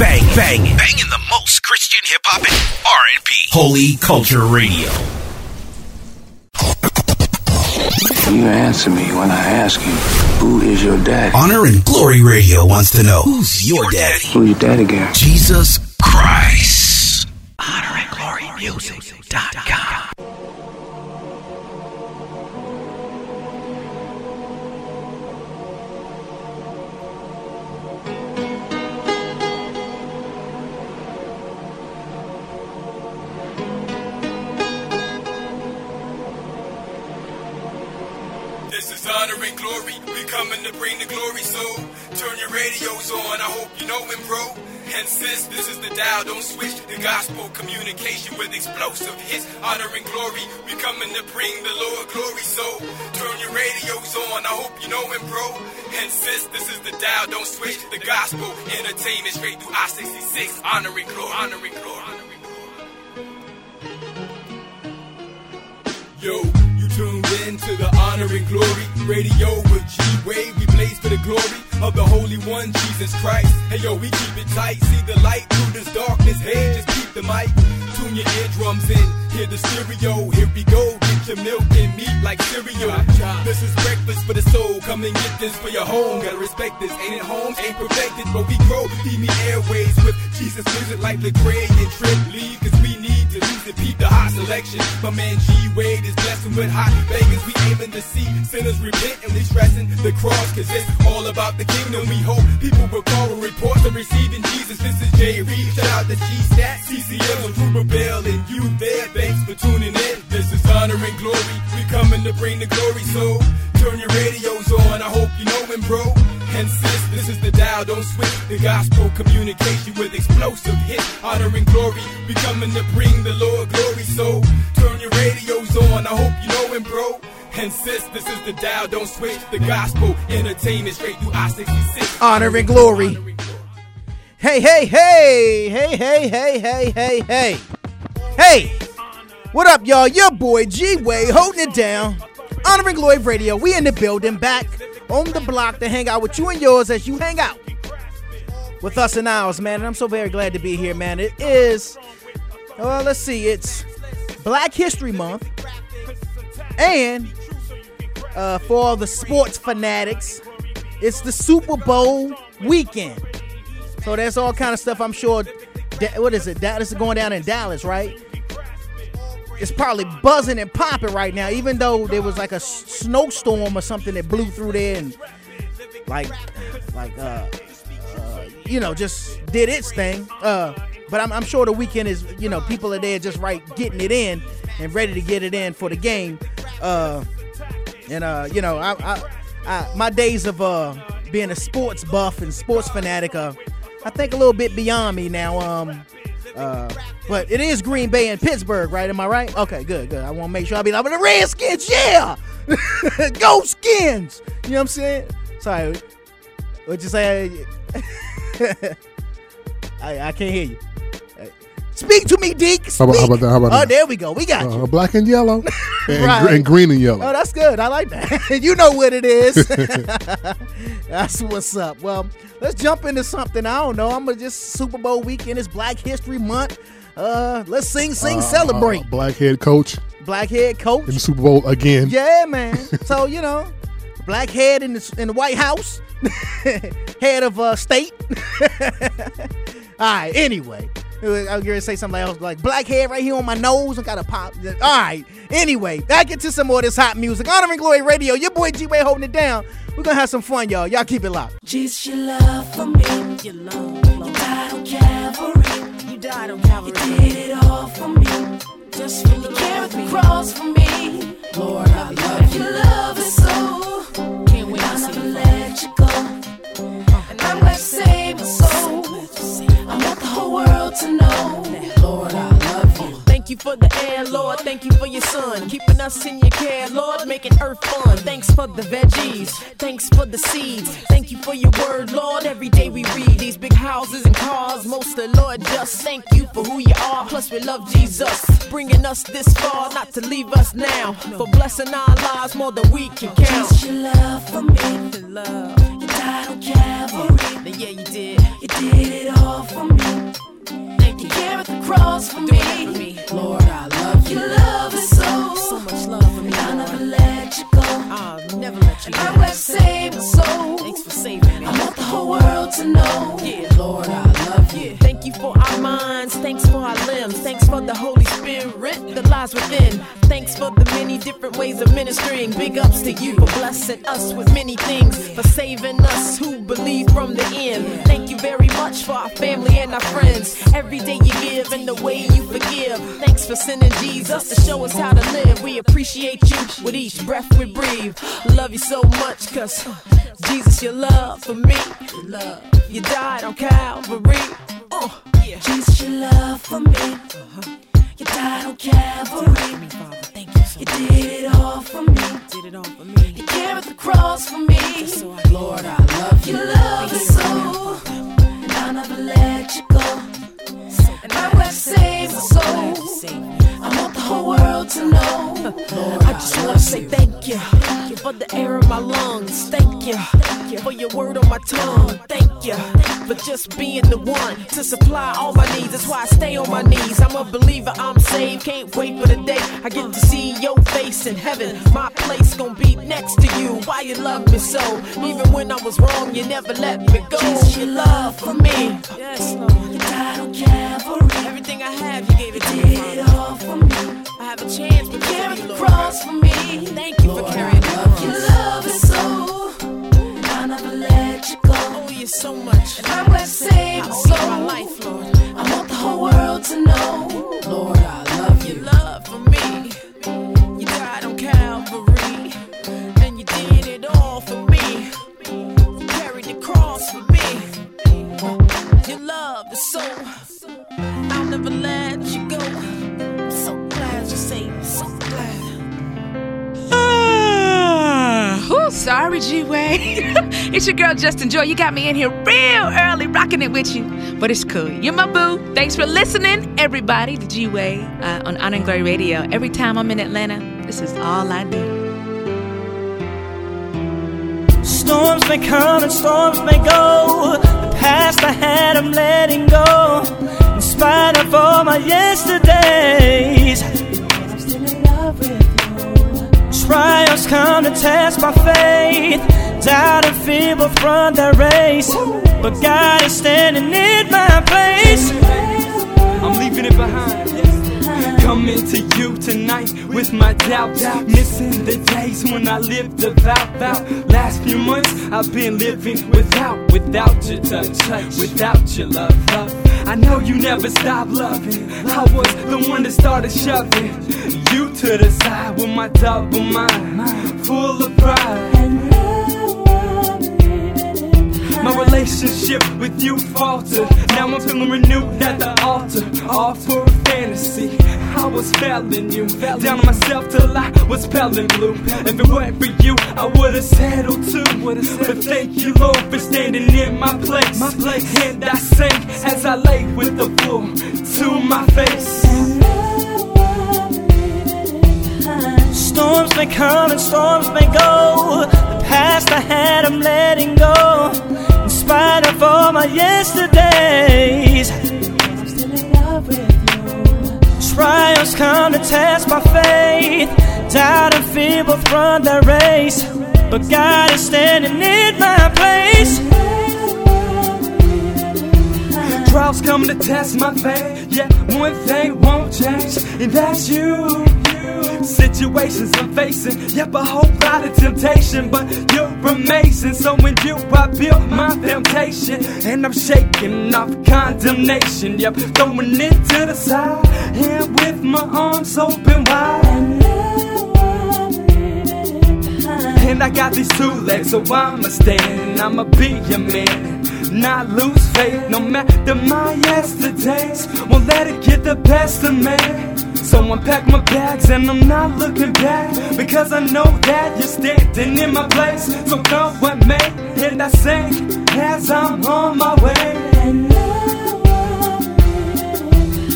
bang, banging, banging the most Christian hip hop and R&B. Holy Culture Radio. You answer me when I ask you, who is your daddy? Honor and Glory Radio wants to know who's your daddy. Who's your daddy, girl? Jesus Christ. Honor radios on. I hope you know him, bro. And sis, this is the dial. Don't switch the gospel communication with explosive hits. Honor and glory. We coming to bring the Lord glory. So turn your radios on. I hope you know him, bro. And sis, this is the dial. Don't switch the gospel entertainment straight through I-66. Honor and glory. Honor and glory. Honor and glory. Yo, you tuned in to the honor and glory radio with G Wade. We blaze for the glory of the Holy One, Jesus Christ. Hey yo, we keep it tight. See the light through this darkness. Hey, just keep the mic. Tune your eardrums in. Hear the stereo. Here we go. Get your milk and meat like cereal. This is breakfast for the soul. Come and get this for your home. Gotta respect this. Ain't it home? Ain't perfected, but we grow. Feed me airways with Jesus music like Lecrae and Trip. Leave, cause we need to lose it. Peep the hot selection. My man G Wade is blessing with hot Vegas. We aiming to see sinners repent and we stressing the cross. Cause it's all about the kingdom. We hope people will call and report of receiving Jesus. This is J Reed. Shout out to G Stat, CCM, and Ruber Bell, and you there. Thanks for tuning in. This is honor and glory. We coming to bring the glory. So turn your radios on. I hope you know him, bro. And sis, this is the dial. Don't switch the gospel communication with explosive hits. Honor and glory. We coming to bring the Lord glory. So turn your radios on. I hope you know him, bro. And sis, this is the dial. Don't switch the gospel entertainment straight through I-66. Honor and glory. Hey, hey, hey, hey, hey, hey, hey, hey, hey. Hey, what up, y'all? Your boy G Way holding it down. Honor and Glory Radio. We in the building, back on the block to hang out with you and yours as you hang out with us and ours, man. And I'm so very glad to be here, man. It is, well, let's see, it's Black History Month. And uh, for all the sports fanatics, it's the Super Bowl weekend. So that's all kind of stuff. I'm sure. What is it? Dallas is going down in Dallas, right? It's probably buzzing and popping right now, even though there was like a snowstorm or something that blew through there and like, like, uh, uh you know, just did its thing. Uh, but I'm, I'm sure the weekend is, you know, people are there just right getting it in and ready to get it in for the game. Uh, and uh, you know, I, I, I my days of uh being a sports buff and sports fanatic, uh, I think a little bit beyond me now. Um, uh, but it is Green Bay and Pittsburgh, right? Am I right? Okay, good, good. I want to make sure I be like the Redskins, yeah, go Skins. You know what I'm saying? Sorry, what you say? I, I can't hear you. Speak to me, Deke. How about- how about that? How about oh, that? there we go. We got you. Uh, black and yellow, and, Right. gr- and green and yellow. Oh, that's good. I like that. you know what it is. that's what's up. Well, let's jump into something. I don't know. I'm gonna just Super Bowl weekend. It's Black History Month. Uh, let's sing, sing, Uh, celebrate. black head coach Black head coach. in the Super Bowl again. Yeah, man. so you know, black head in the in the White House, head of uh, state. All right. Anyway, I'm gonna say something else like black head right here on my nose. I got a pop. All right. Anyway, back into some more of this hot music. Honor and Glory Radio. Your boy G Way holding it down. We're gonna have some fun, y'all. Y'all keep it locked. Jesus, your love for me. Your love, You died on Calvary. You died on Calvary. You did it all for me. Just for you carried the cross for me. Lord, I love you. Your love is so. Can't wait I'll never let you go. And I'm glad to save my soul. World to know. Lord, I love you. Thank you for the air, Lord. Thank you for your son. Keeping us in your care, Lord. Making earth fun. Thanks for the veggies. Thanks for the seeds. Thank you for your word, Lord. Every day we read these big houses and cars. most Mostly, Lord, just thank you for who you are. Plus, we love Jesus. Bringing us this far, not to leave us now. For blessing our lives more than we can count. Jesus, your love for me. Love. You died on Calvary. Yeah, you did. You did it all for me. Thank You carried the cross for me. Lord, I love you. Your love is so. So much love for me, I'll never let you go. I'll never let you I go. will save my soul. Thanks for saving me. I want the whole world to know. Yeah, Lord, I love you. Thank you for our minds, thanks for our limbs, thanks for the Holy Spirit that lies within. Thanks for the many different ways of ministering. Big ups to you for blessing us with many things, for saving us who believe from the end. Thank you very much for our family and our friends. Every day you give and the way you forgive. Thanks for sending Jesus to show us how to live. We appreciate you with each breath we breathe. Love you so much, cause Jesus, your love for me. You died on Calvary. Yeah. Jesus, your love for me. Uh-huh. You died on Calvary. Father, thank you so You did it all for me. Did it all for me. You carried the cross for me. So I, Lord, I love you. Your love is so. And I'll never let you go. And I will save my soul. I want the whole world to know. Lord, I just wanna say thank you. Thank you for the air in my lungs. Thank you. You for your word on my tongue. Thank you for just being the one to supply all my needs. That's why I stay on my knees. I'm a believer, I'm saved. Can't wait for the day I get to see your face in heaven. My place gonna be next to you. Why you love me so? Even when I was wrong, you never let me go. Jesus, your love for me. Yes, Lord. You died on Calvary. Everything I have, you gave it to Did me. it all for me. I have a chance because Carry the cross for me. Thank you for carrying the cross. Your love is so. And I'll never let you go. I owe you so much. I will save I my you my life, Lord. I want the whole world to know. Lord, I love Your love for me. You died on Calvary, and you did it all for me. You carried the cross for me. Your love is so. I'll never let you go. Sorry, G Way. it's your girl Justin Joy. You got me in here real early, rocking it with you. But it's cool. You're my boo. Thanks for listening, everybody, to G Way uh, on Honor and Glory Radio. Every time I'm in Atlanta, this is all I do. Storms may come and storms may go. The past I had, I'm letting go. In spite of all my yesterdays. Trials come to test my faith. Doubt and fear both run their race. But God is standing in my place. I'm leaving it behind. Coming to you tonight with my doubts. Missing the days when I lived devout. vow. Last few months I've been living without, without your touch, without your love, love. I know you never stop loving. I was the one that started shoving you to the side with my double mind, full of pride. My relationship with you faltered. Now I'm feeling renewed at the altar. All for a fantasy. I was failing you. Fell down on myself till I was pale blue. If it weren't for you, I would've settled too. But thank you, Lord, for standing in my place. My place. And I sank as I lay with the floor to my face. Storms may come and storms may go. The past I had, I'm letting go. Of my yesterdays. I'm with you. Trials come to test my faith. Doubt and fear both run their race. But God is standing in my place. Trials come to test my faith. Yeah, one thing won't change, and that's you. Situations I'm facing, yep, a whole lot of temptation, but you're amazing. So in you, I built my foundation, and I'm shaking off condemnation. Yep, throwing it to the side, and with my arms open wide. And I got these two legs, so I'ma stand. I'ma be a man, not lose faith. No matter my yesterdays, won't let it get the best of me. So unpack my bags and I'm not looking back because I know that you're standing in my place. So come what may, and I sing as I'm on my way.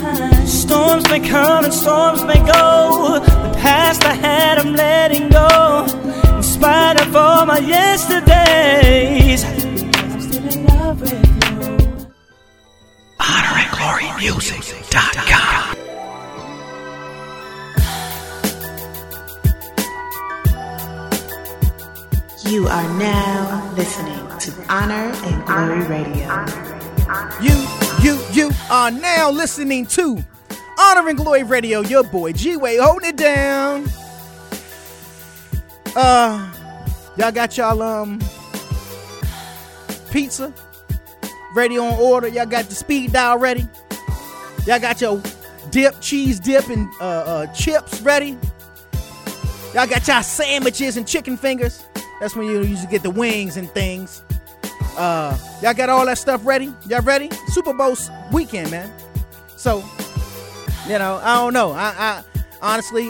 Uh, storms may come and storms may go. The past I had, I'm letting go. In spite of all my yesterdays. HonorandGloryMusic.com. You are now listening to Honor and Glory Radio. You, you, you are now listening to Honor and Glory Radio. Your boy G Way holding it down. Uh, y'all got y'all um pizza ready on order. Y'all got the speed dial ready. Y'all got your dip, cheese dip, and uh, uh, chips ready. Y'all got y'all sandwiches and chicken fingers. That's when you usually get the wings and things. Uh, y'all got all that stuff ready? Y'all ready? Super Bowl weekend, man. So, you know, I don't know. I, I honestly,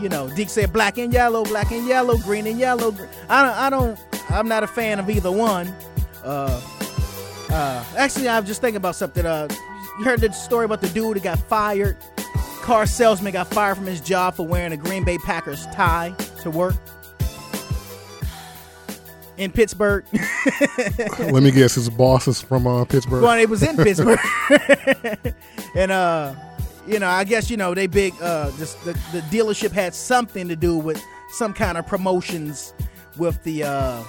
you know, Deke said black and yellow, black and yellow, green and yellow. I don't, I don't, I'm not a fan of either one. Uh, uh, actually, I'm just thinking about something. Uh, you heard the story about the dude that got fired. Car salesman got fired from his job for wearing a Green Bay Packers tie to work in Pittsburgh. Let me guess, his boss is from uh, Pittsburgh. Well, it was in Pittsburgh, and uh, you know, I guess you know they big. Uh, just the the dealership had something to do with some kind of promotions with the uh,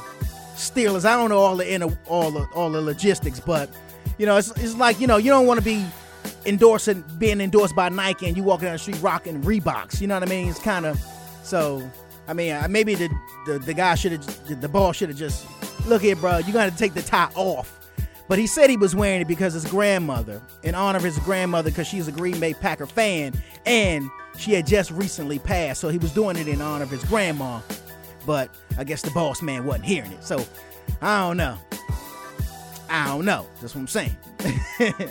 Steelers. I don't know all the inner, all the all the logistics, but you know, it's it's like you know, you don't want to be endorsing being endorsed by Nike and you walking down the street rocking Reeboks. You know what I mean? It's kind of so. I mean, uh, maybe the the, the guy should have the ball should have just look here, bro. You got to take the tie off. But he said he was wearing it because his grandmother, in honor of his grandmother, because she's a Green Bay Packer fan, and she had just recently passed, so he was doing it in honor of his grandma. But I guess the boss man wasn't hearing it, so I don't know. I don't know. That's what I'm saying.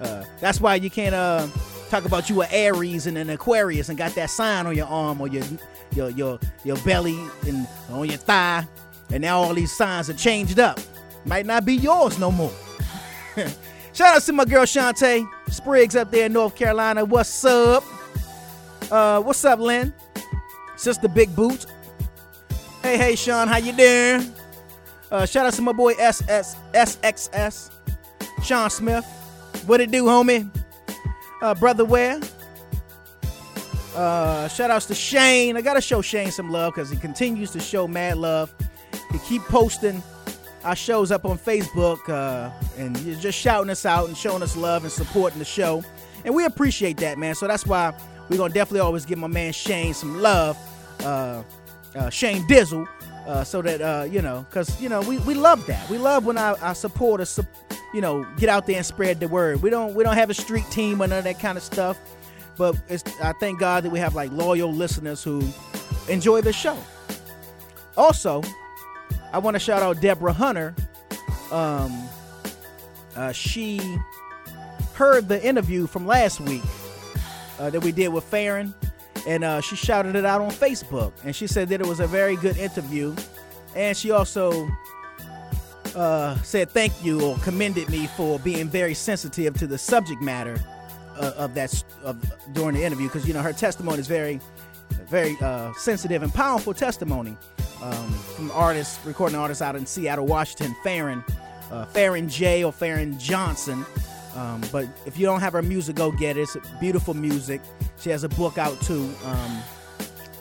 uh, that's why you can't uh, talk about you an Aries and an Aquarius and got that sign on your arm or your your your your belly and on your thigh, and now all these signs are changed up. Might not be yours no more. Shout out to my girl Shantae Spriggs up there in North Carolina. What's up? Uh, what's up, Lynn? Sister Big Boot. Hey, hey, Sean, how you doing? Uh, shout out to my boy SS SXS, Sean Smith. What it do, homie? Uh, brother Ware. Uh, shout outs to Shane. I gotta show Shane some love because he continues to show mad love. He keep posting our shows up on Facebook uh, and just shouting us out and showing us love and supporting the show. And we appreciate that, man. So that's why we're gonna definitely always give my man Shane some love. Uh, uh, Shane Dizzle. Uh, so that uh, you know, because you know we, we love that. We love when our, our supporters, sup- you know, get out there and spread the word. We don't we don't have a street team or none of that kind of stuff. But I thank God that we have like loyal listeners who enjoy the show. Also, I want to shout out Deborah Hunter. Um, uh, she heard the interview from last week uh, that we did with Farron, and uh, she shouted it out on Facebook. And she said that it was a very good interview. And she also uh, said thank you or commended me for being very sensitive to the subject matter uh, of that of, during the interview because you know her testimony is very, very uh, sensitive and powerful testimony um, from artists, recording artists out in Seattle, Washington, Farron, uh, Farron J or Farron Johnson. Um, but if you don't have her music, go get it. It's beautiful music. She has a book out too. Um,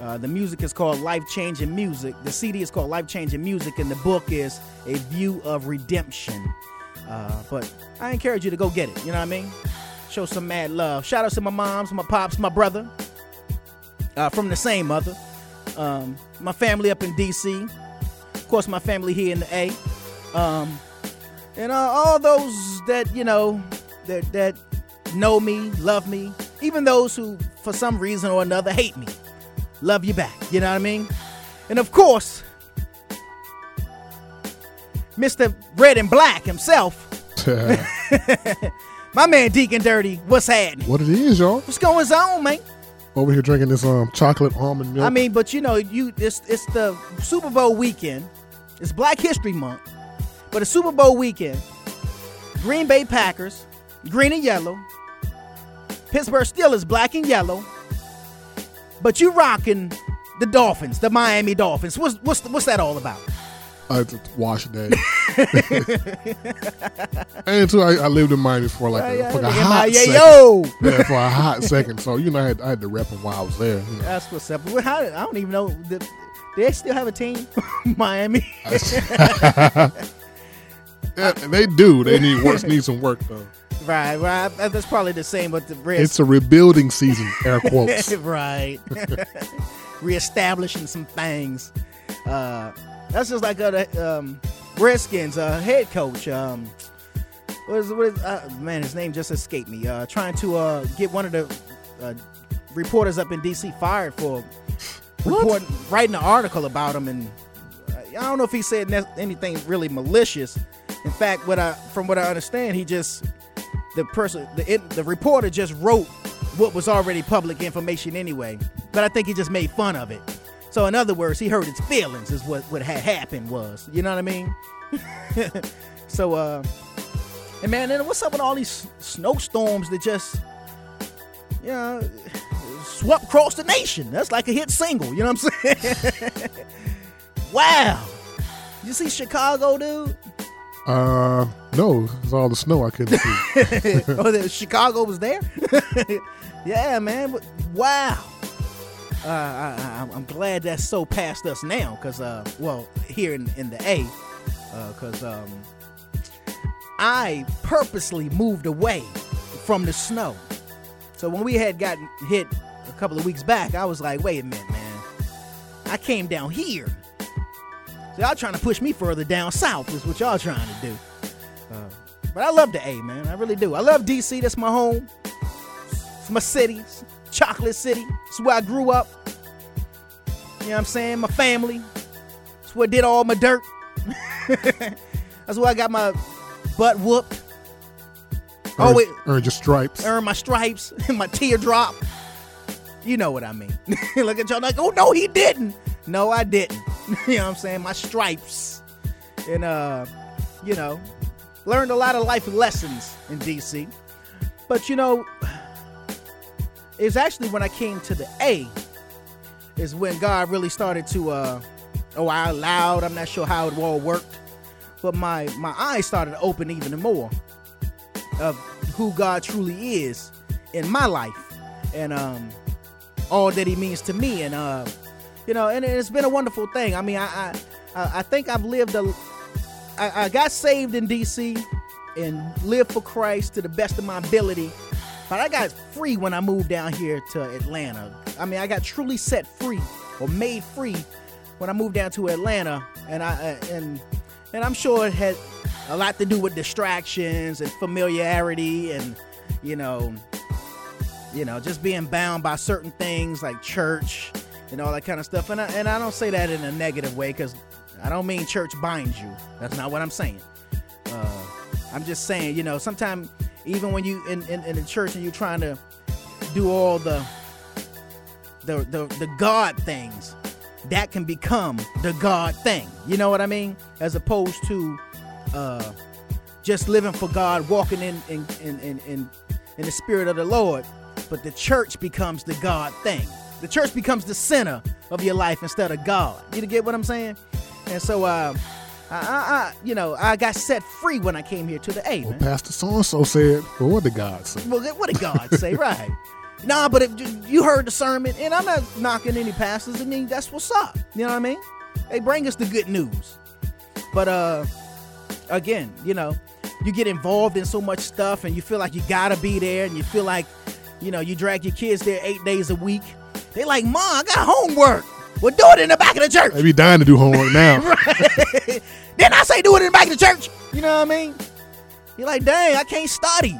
uh, the music is called Life Changing Music. The CD is called Life Changing Music, and the book is A View of Redemption. Uh, but I encourage you to go get it. You know what I mean? Show some mad love. Shout out to my moms, my pops, my brother, uh, from the same mother. Um, my family up in DC. Of course, my family here in the A. Um, and uh, all those that you know that that know me, love me, even those who, for some reason or another, hate me, love you back. You know what I mean? And of course, Mr. Red and Black himself, my man Deacon Dirty. What's happening? what it is, y'all? What's going on, man? Over here drinking this um chocolate almond milk. I mean, but you know, you it's it's the Super Bowl weekend. It's Black History Month, but it's Super Bowl weekend. Green Bay Packers, green and yellow. Pittsburgh Steelers, black and yellow. But you rocking the Dolphins, the Miami Dolphins. What's what's what's that all about? Uh, wash day. and too, I, I lived in Miami for like a, Yeah, for a hot yeah, second. yo. Yeah, for a hot second. So you know, I had, I had to rep them while I was there. you know. That's what's up. How, I don't even know. Do they still have a team? Miami. Yeah, they do. They need work. Need some work though. Right, right. That's probably the same with the Reds. It's a rebuilding season. Air quotes. right. Reestablishing some things. Uh, that's just like uh, um, Redskins uh, head coach. Um, what is, what is uh, man? His name just escaped me. Uh, trying to uh, get one of the uh, reporters up in DC fired for reporting, writing an article about him, and uh, I don't know if he said ne- anything really malicious. In fact, what I from what I understand, he just the person the it, the reporter just wrote what was already public information anyway. But I think he just made fun of it. So in other words, he hurt his feelings is what what had happened was. You know what I mean? so uh and man, then what's up with all these snowstorms that just you know swept across the nation? That's like a hit single, you know what I'm saying? wow. You see Chicago, dude? Uh, no, it's all the snow I couldn't see. oh, the Chicago was there. yeah, man. But wow. Uh, I, I'm glad that's so past us now, cause uh, well, here in, in the A, uh, cause um, I purposely moved away from the snow. So when we had gotten hit a couple of weeks back, I was like, wait a minute, man. I came down here. So y'all trying to push me further down south is what y'all trying to do. Uh, but I love the A, man. I really do. I love DC. That's my home. It's my city. It's Chocolate City. It's where I grew up. You know what I'm saying? My family. It's where I did all my dirt. That's where I got my butt whooped. Oh, Earn- wait. earned your stripes. Earn my stripes and my teardrop. You know what I mean. Look at y'all like, oh no, he didn't. No, I didn't. you know what I'm saying? My stripes. And uh, you know, learned a lot of life lessons in DC. But you know, it's actually when I came to the A is when God really started to uh oh I allowed, I'm not sure how it all worked, but my my eyes started to open even more of who God truly is in my life and um all that he means to me and uh you know and it's been a wonderful thing. I mean I I I think I've lived a I, I got saved in DC and lived for Christ to the best of my ability. But I got free when I moved down here to Atlanta. I mean, I got truly set free or made free when I moved down to Atlanta, and I uh, and and I'm sure it had a lot to do with distractions and familiarity, and you know, you know, just being bound by certain things like church and all that kind of stuff. And I, and I don't say that in a negative way because I don't mean church binds you. That's not what I'm saying. Uh, I'm just saying, you know, sometimes even when you in, in, in the church and you're trying to do all the the, the the God things, that can become the God thing. You know what I mean? As opposed to uh, just living for God, walking in in, in, in in in the spirit of the Lord. But the church becomes the God thing. The church becomes the center of your life instead of God. You get what I'm saying? And so, uh, I, I, I, you know, I got set free when I came here to the A, Well, Pastor so and so said, "Well, what did God say?" Well, what did God say? right. Nah, but if you heard the sermon, and I'm not knocking any pastors. I mean, that's what's up. You know what I mean? They bring us the good news. But uh, again, you know, you get involved in so much stuff, and you feel like you gotta be there, and you feel like, you know, you drag your kids there eight days a week. They like, Mom, I got homework. Well, do it in the back of the church. They be dying to do homework now. Then I say do it in the back of the church. You know what I mean? You're like, dang, I can't study.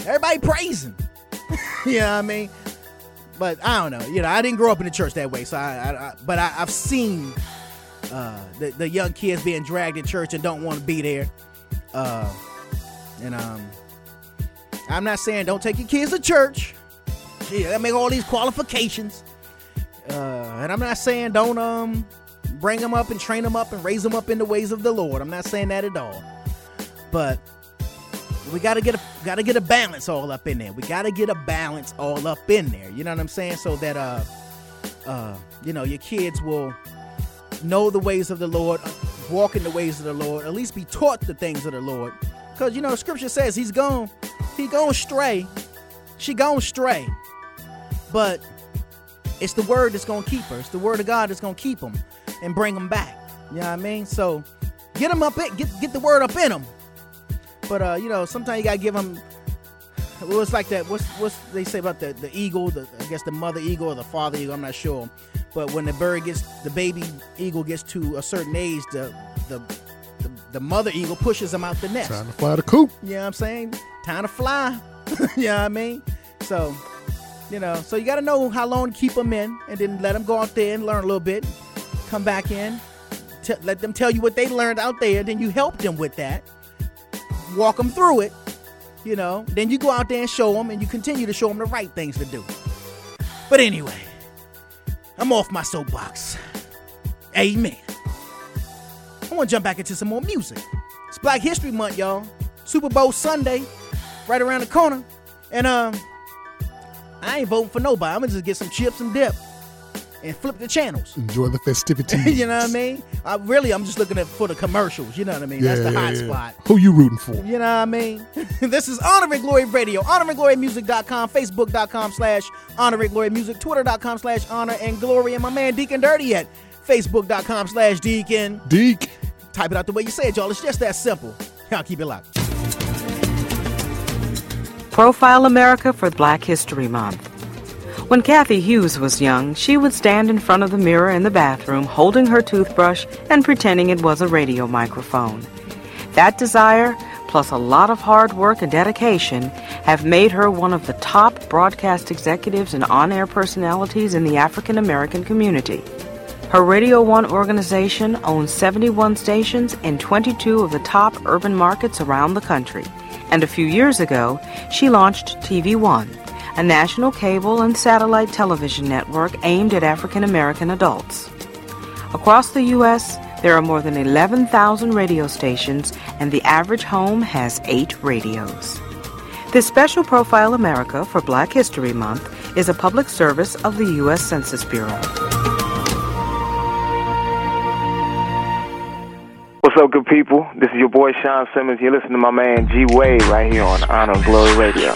Everybody praising. you know what I mean? But I don't know. You know, I didn't grow up in the church that way. So I, I, I but I, I've seen uh, the the young kids being dragged to church and don't want to be there. Uh, and um, I'm not saying don't take your kids to church. Yeah, I make all these qualifications. Uh, and I'm not saying don't um bring them up and train them up and raise them up in the ways of the Lord. I'm not saying that at all. But we gotta get a gotta get a balance all up in there. We gotta get a balance all up in there. You know what I'm saying? So that uh uh you know your kids will know the ways of the Lord, walk in the ways of the Lord, at least be taught the things of the Lord. Because you know, scripture says he's gone, he gonna stray. She gonna stray. But it's the word that's gonna keep her. It's the word of God that's gonna keep them and bring them back. You know what I mean? So get them up in, get get the word up in them. But uh, you know, sometimes you gotta give them. Well, it's like that. What's what's they say about the the eagle? The I guess the mother eagle or the father eagle. I'm not sure. But when the bird gets the baby eagle gets to a certain age, the the the, the mother eagle pushes them out the nest. Time to fly the coop. You know what I'm saying? Time to fly. you know what I mean? So, you know, so you got to know how long to keep them in and then let them go out there and learn a little bit. Come back in, t- let them tell you what they learned out there. Then you help them with that. Walk them through it, you know. Then you go out there and show them and you continue to show them the right things to do. But anyway, I'm off my soapbox. Amen. I want to jump back into some more music. It's Black History Month, y'all. Super Bowl Sunday, right around the corner. And um, I ain't voting for nobody. I'm gonna just get some chips and dip and flip the channels. Enjoy the festivities. you know what I mean? I really, I'm just looking at for the commercials. You know what I mean? That's the Yeah, hot yeah, yeah. spot. Who you rooting for? You know what I mean? this is Honor and Glory Radio. Honor and Glory Music.com, Facebook.com slash Honor and Glory Music, Twitter.com slash Honor and Glory, and my man Deacon Dirty at Facebook.com slash Deacon. Deek. Type it out the way you say it, y'all. It's just that simple. Y'all keep it locked. Profile America for Black History Month. When Cathy Hughes was young, she would stand in front of the mirror in the bathroom holding her toothbrush and pretending it was a radio microphone. That desire, plus a lot of hard work and dedication, have made her one of the top broadcast executives and on air personalities in the African American community. Her Radio One organization owns 71 stations in 22 of the top urban markets around the country. And a few years ago, she launched TV One, a national cable and satellite television network aimed at African American adults. Across the U.S., there are more than 11,000 radio stations, and the average home has eight radios. This special Profile America for Black History Month is a public service of the U.S. Census Bureau. What's up, good people? This is your boy Sean Simmons. You're listening to my man G Wade right here on Honor Glory Radio.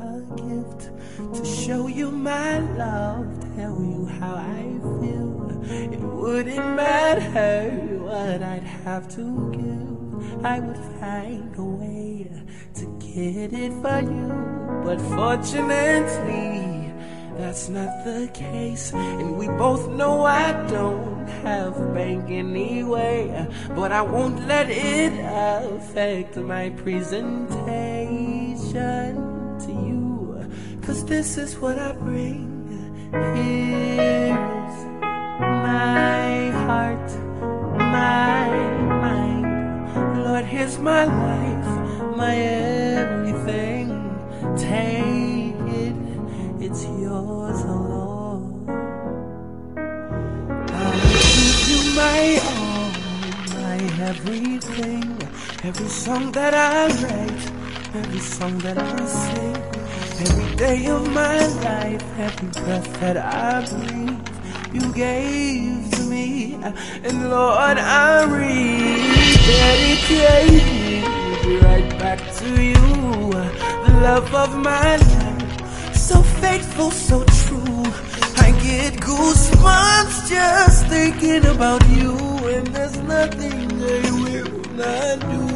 A gift to show you my love, tell you how I feel, it wouldn't matter what I'd have to give. I would find a way to get it for you, but fortunately, that's not the case. And we both know I don't have a bank anyway. But I won't let it affect my presentation. Cause this is what I bring. Here's my heart, my mind. Lord, here's my life, my everything. Take it, it's yours, oh Lord. I'll give you my all, my everything. Every song that I write, every song that I sing, every day of my life, every breath that I breathe, you gave to me. And Lord, I rededicate right back to you, the love of my life. So faithful, so true. I get goosebumps just thinking about you, and there's nothing I will not do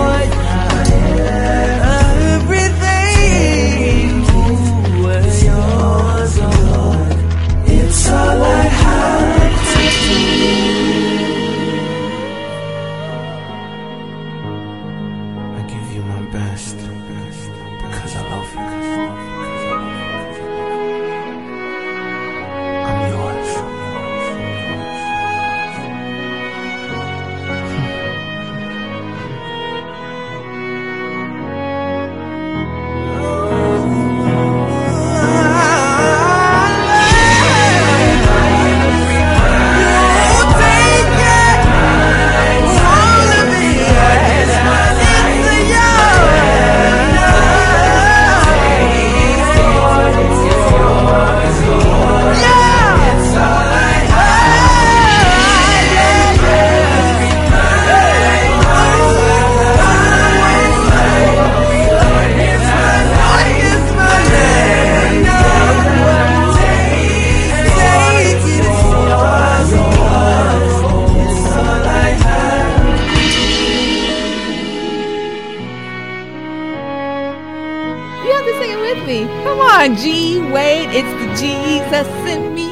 me. Come on, G. Wade. It's the Jesus in me.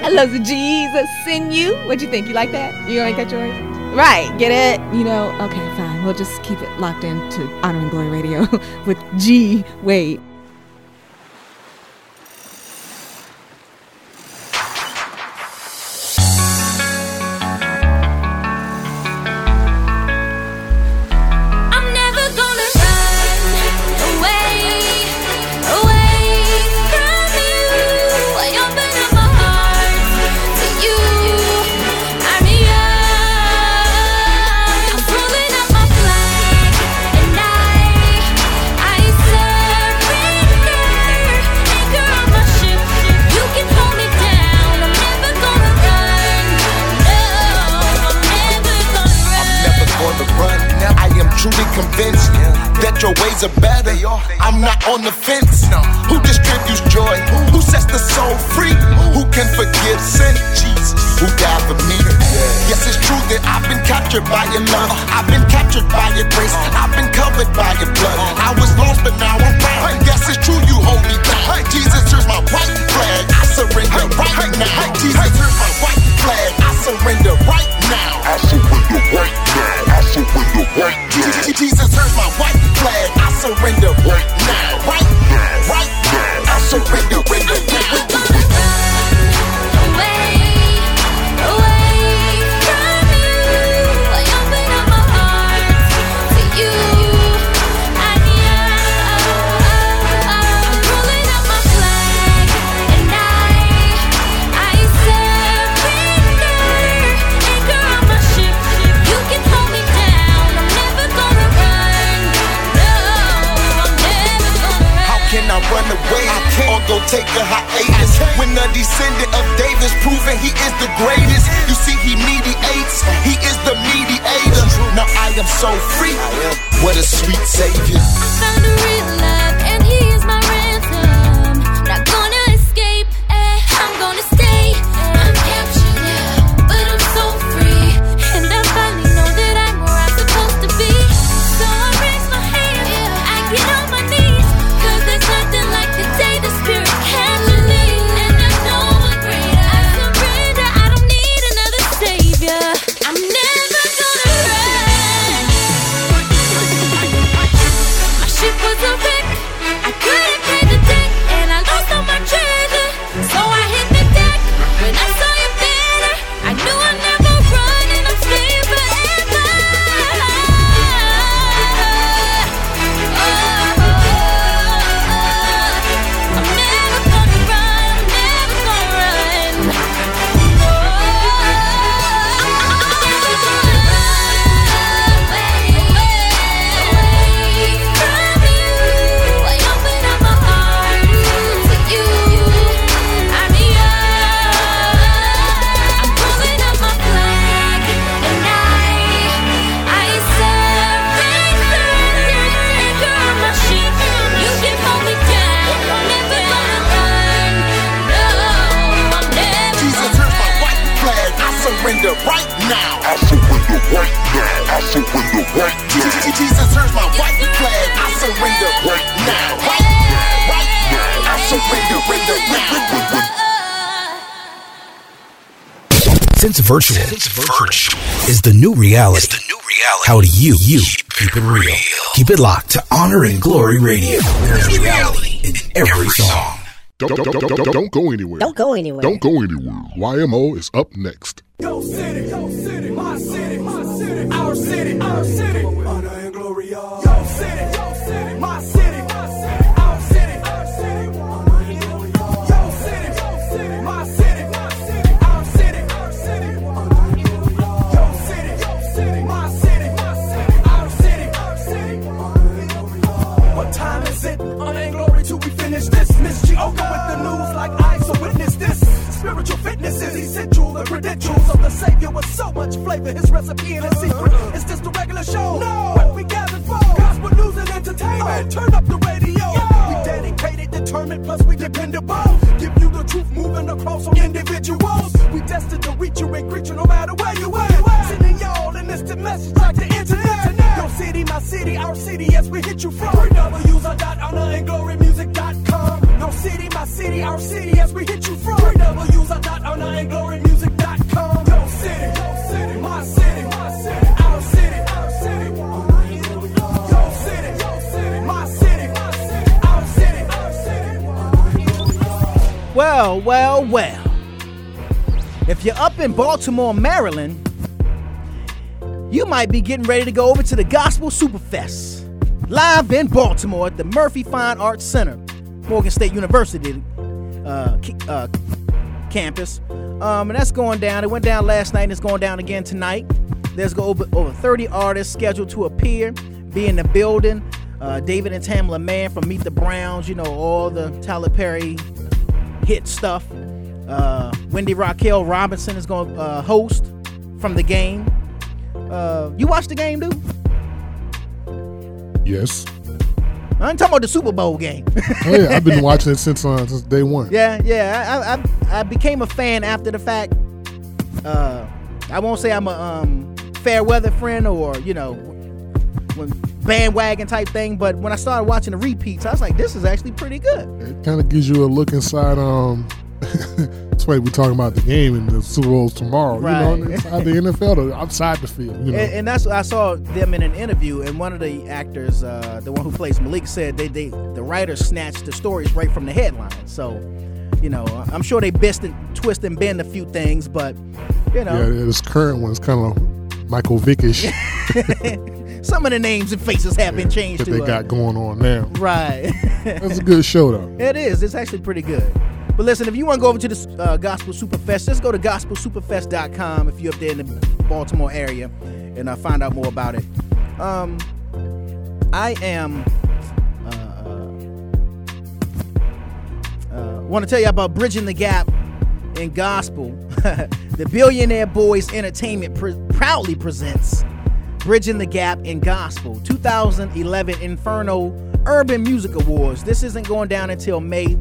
I love the Jesus in you. What'd you think? You like that? You gonna make that yours? Right. Get it? You know, okay, fine. We'll just keep it locked into Honor and Glory Radio with G. Wade. Right now. I surrender right now. Jesus, here's my white flag. I surrender right now. Right now. Right now. I surrender, render now. Since virtual, virtual is the new reality. the new reality. How do you, you keep it real? Keep it locked to Honor and Glory Radio. There's reality in every song. Don't, don't, don't, don't, don't go anywhere. Don't go anywhere. Don't go anywhere. YMO is up next. Go city, go city, my city, my city, our city, our city. Honor and glory, y'all. Go city, go city, my city, my city, our city, our city. Honor and glory, y'all. Go city, go city, my city, my city, our city, our city. Honor and glory, y'all. Go city, go city, my city, my city, our city, our city. Honor and glory, y'all. What time is it? Honor and glory till we finish this. Miss Gioka with the news like I, so witness this. Spiritual fitness is essential. The credentials of the Savior with so much flavor. His recipe and his secret. Is this the regular show? No. What we gathered for? Gospel news and entertainment. Oh. Turn up the radio. We dedicated, determined, plus we dependable. Give you the truth moving across on individuals. We destined to reach you and greet you no matter where you at. Sending y'all an instant message like the internet. Your city, my city, our city as we hit you from. Three W's are dot honor and glory music.com. Your city, my city, our city as we hit you from. Three W's are dot honor and glory music.com. Your city, your city, my city, my city, our city, our city. Your city, your city, my city, my city. Well, well, well. If you're up in Baltimore, Maryland, you might be getting ready to go over to the Gospel Superfest. Live in Baltimore at the Murphy Fine Arts Center, Morgan State University uh, uh, campus. Um, and that's going down. It went down last night and it's going down again tonight. There's over, over 30 artists scheduled to appear, be in the building. Uh, David and Tamela Mann from Meet the Browns, you know, all the Tyler Perry hit stuff. Uh, Wendy Raquel Robinson is going to uh, host from the game. Uh, you watched the game, dude? Yes. I'm talking about the Super Bowl game. Oh yeah, I've been watching it since uh, since day one. yeah, yeah. I, I I became a fan after the fact. Uh, I won't say I'm a um, fair weather friend or you know when bandwagon type thing, but when I started watching the repeats, I was like, this is actually pretty good. It kind of gives you a look inside. Um, why we're talking about the game and the Super Bowls tomorrow. Right. You know, inside the NFL, outside the field. You know, And, and that's I saw them in an interview, and one of the actors, uh, the one who plays Malik, said they, they the writer snatched the stories right from the headline. So, you know, I'm sure they best and twist and bend a few things, but you know, yeah, this current one is kind of Michael Vickish some of the names and faces have been changed that they uh, got going on now. right. That's a good show though. It is. It's actually pretty good. But listen, if you want to go over to the uh, Gospel Superfest, just go to gospelsuperfest.com if you're up there in the Baltimore area and uh, find out more about it. Um, I am uh, want to tell you about Bridging the Gap in Gospel. the Billionaire Boys Entertainment pr- proudly presents Bridging the Gap in Gospel 2011 Inferno Urban Music Awards. This isn't going down until May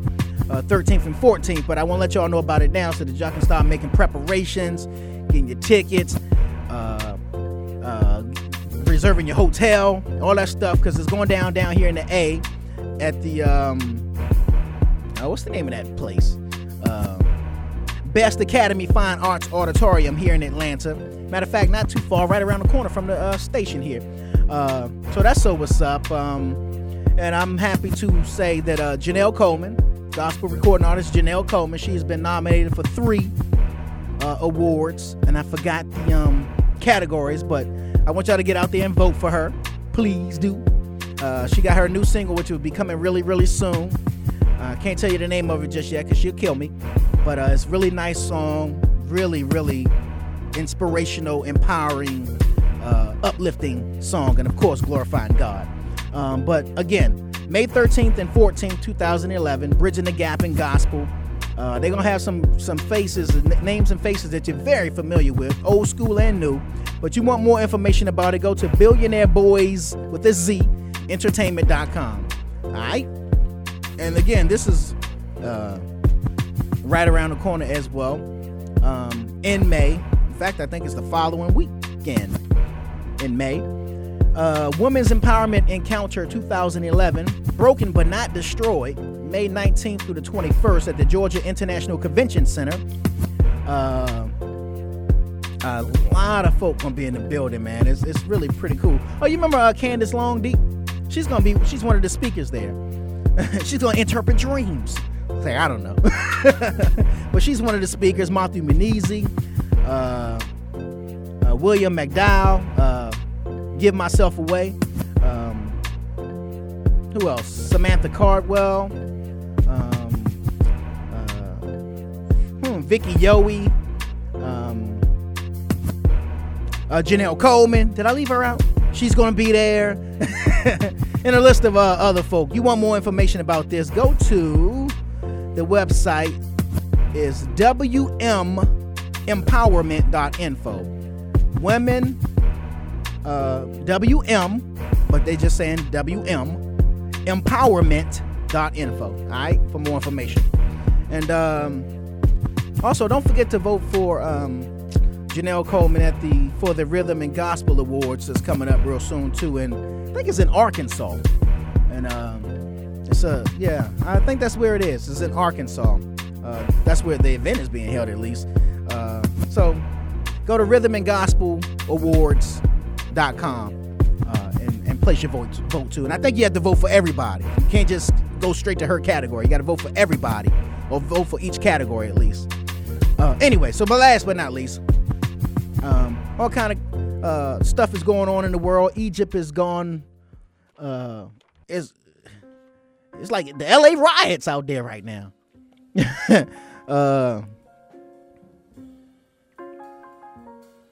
uh, 13th and 14th, but I want to let y'all know about it now so that y'all can start making preparations, getting your tickets, uh, uh, reserving your hotel, all that stuff, because it's going down down here in the A at the um, uh, what's the name of that place? Uh, Best Academy Fine Arts Auditorium here in Atlanta. Matter of fact, not too far, right around the corner from the uh, station here. So that's so what's up. Um, and I'm happy to say that Janelle Coleman, gospel recording artist Janelle Coleman, she's been nominated for three uh, awards, and I forgot the um, categories, but I want y'all to get out there and vote for her. Please do. Uh, she got her new single, which will be coming really, really soon. I uh, can't tell you the name of it just yet because she'll kill me. But uh, it's a really nice song, really, really inspirational, empowering, uh, uplifting song, and of course, glorifying God. Um, but again, May 13th and 14th, 2011, Bridging the Gap in Gospel. Uh, they're gonna have some some faces, names and faces that you're very familiar with, old school and new. But you want more information about it, go to Billionaire Boys with a Z Entertainment.com. All right. And again, this is uh, right around the corner as well. Um, in May, in fact, I think it's the following weekend in May. Uh, Women's Empowerment Encounter 2011, Broken but Not Destroyed, May 19th through the 21st at the Georgia International Convention Center. Uh, a lot of folk gonna be in the building, man. It's, it's really pretty cool. Oh, you remember uh, Candace Long Deep? She's gonna be. She's one of the speakers there. she's gonna interpret dreams. Say I don't know, but she's one of the speakers. Matthew Munizzi, uh, uh, William McDowell, uh, Give Myself Away. Um, who else? Samantha Cardwell. Um, uh, hmm, Vicky Yohe. Um, uh, Janelle Coleman. Did I leave her out? She's going to be there. and a list of uh, other folk. You want more information about this? Go to the website is wmempowerment.info. Women, uh, WM, but they just saying WM, empowerment.info. All right, for more information. And um, also, don't forget to vote for um, Janelle Coleman at the for the Rhythm and Gospel Awards that's coming up real soon too, and I think it's in Arkansas. And um, it's a yeah, I think that's where it is. It's in Arkansas. Uh, that's where the event is being held at least. Uh, so go to Rhythm and Gospel Awards.com uh, and, and place your vote vote too. And I think you have to vote for everybody. You can't just go straight to her category. You got to vote for everybody or vote for each category at least. Uh, anyway, so but last but not least, um, all kind of uh, stuff is going on in the world. Egypt is gone. Uh, is it's like the LA riots out there right now. uh,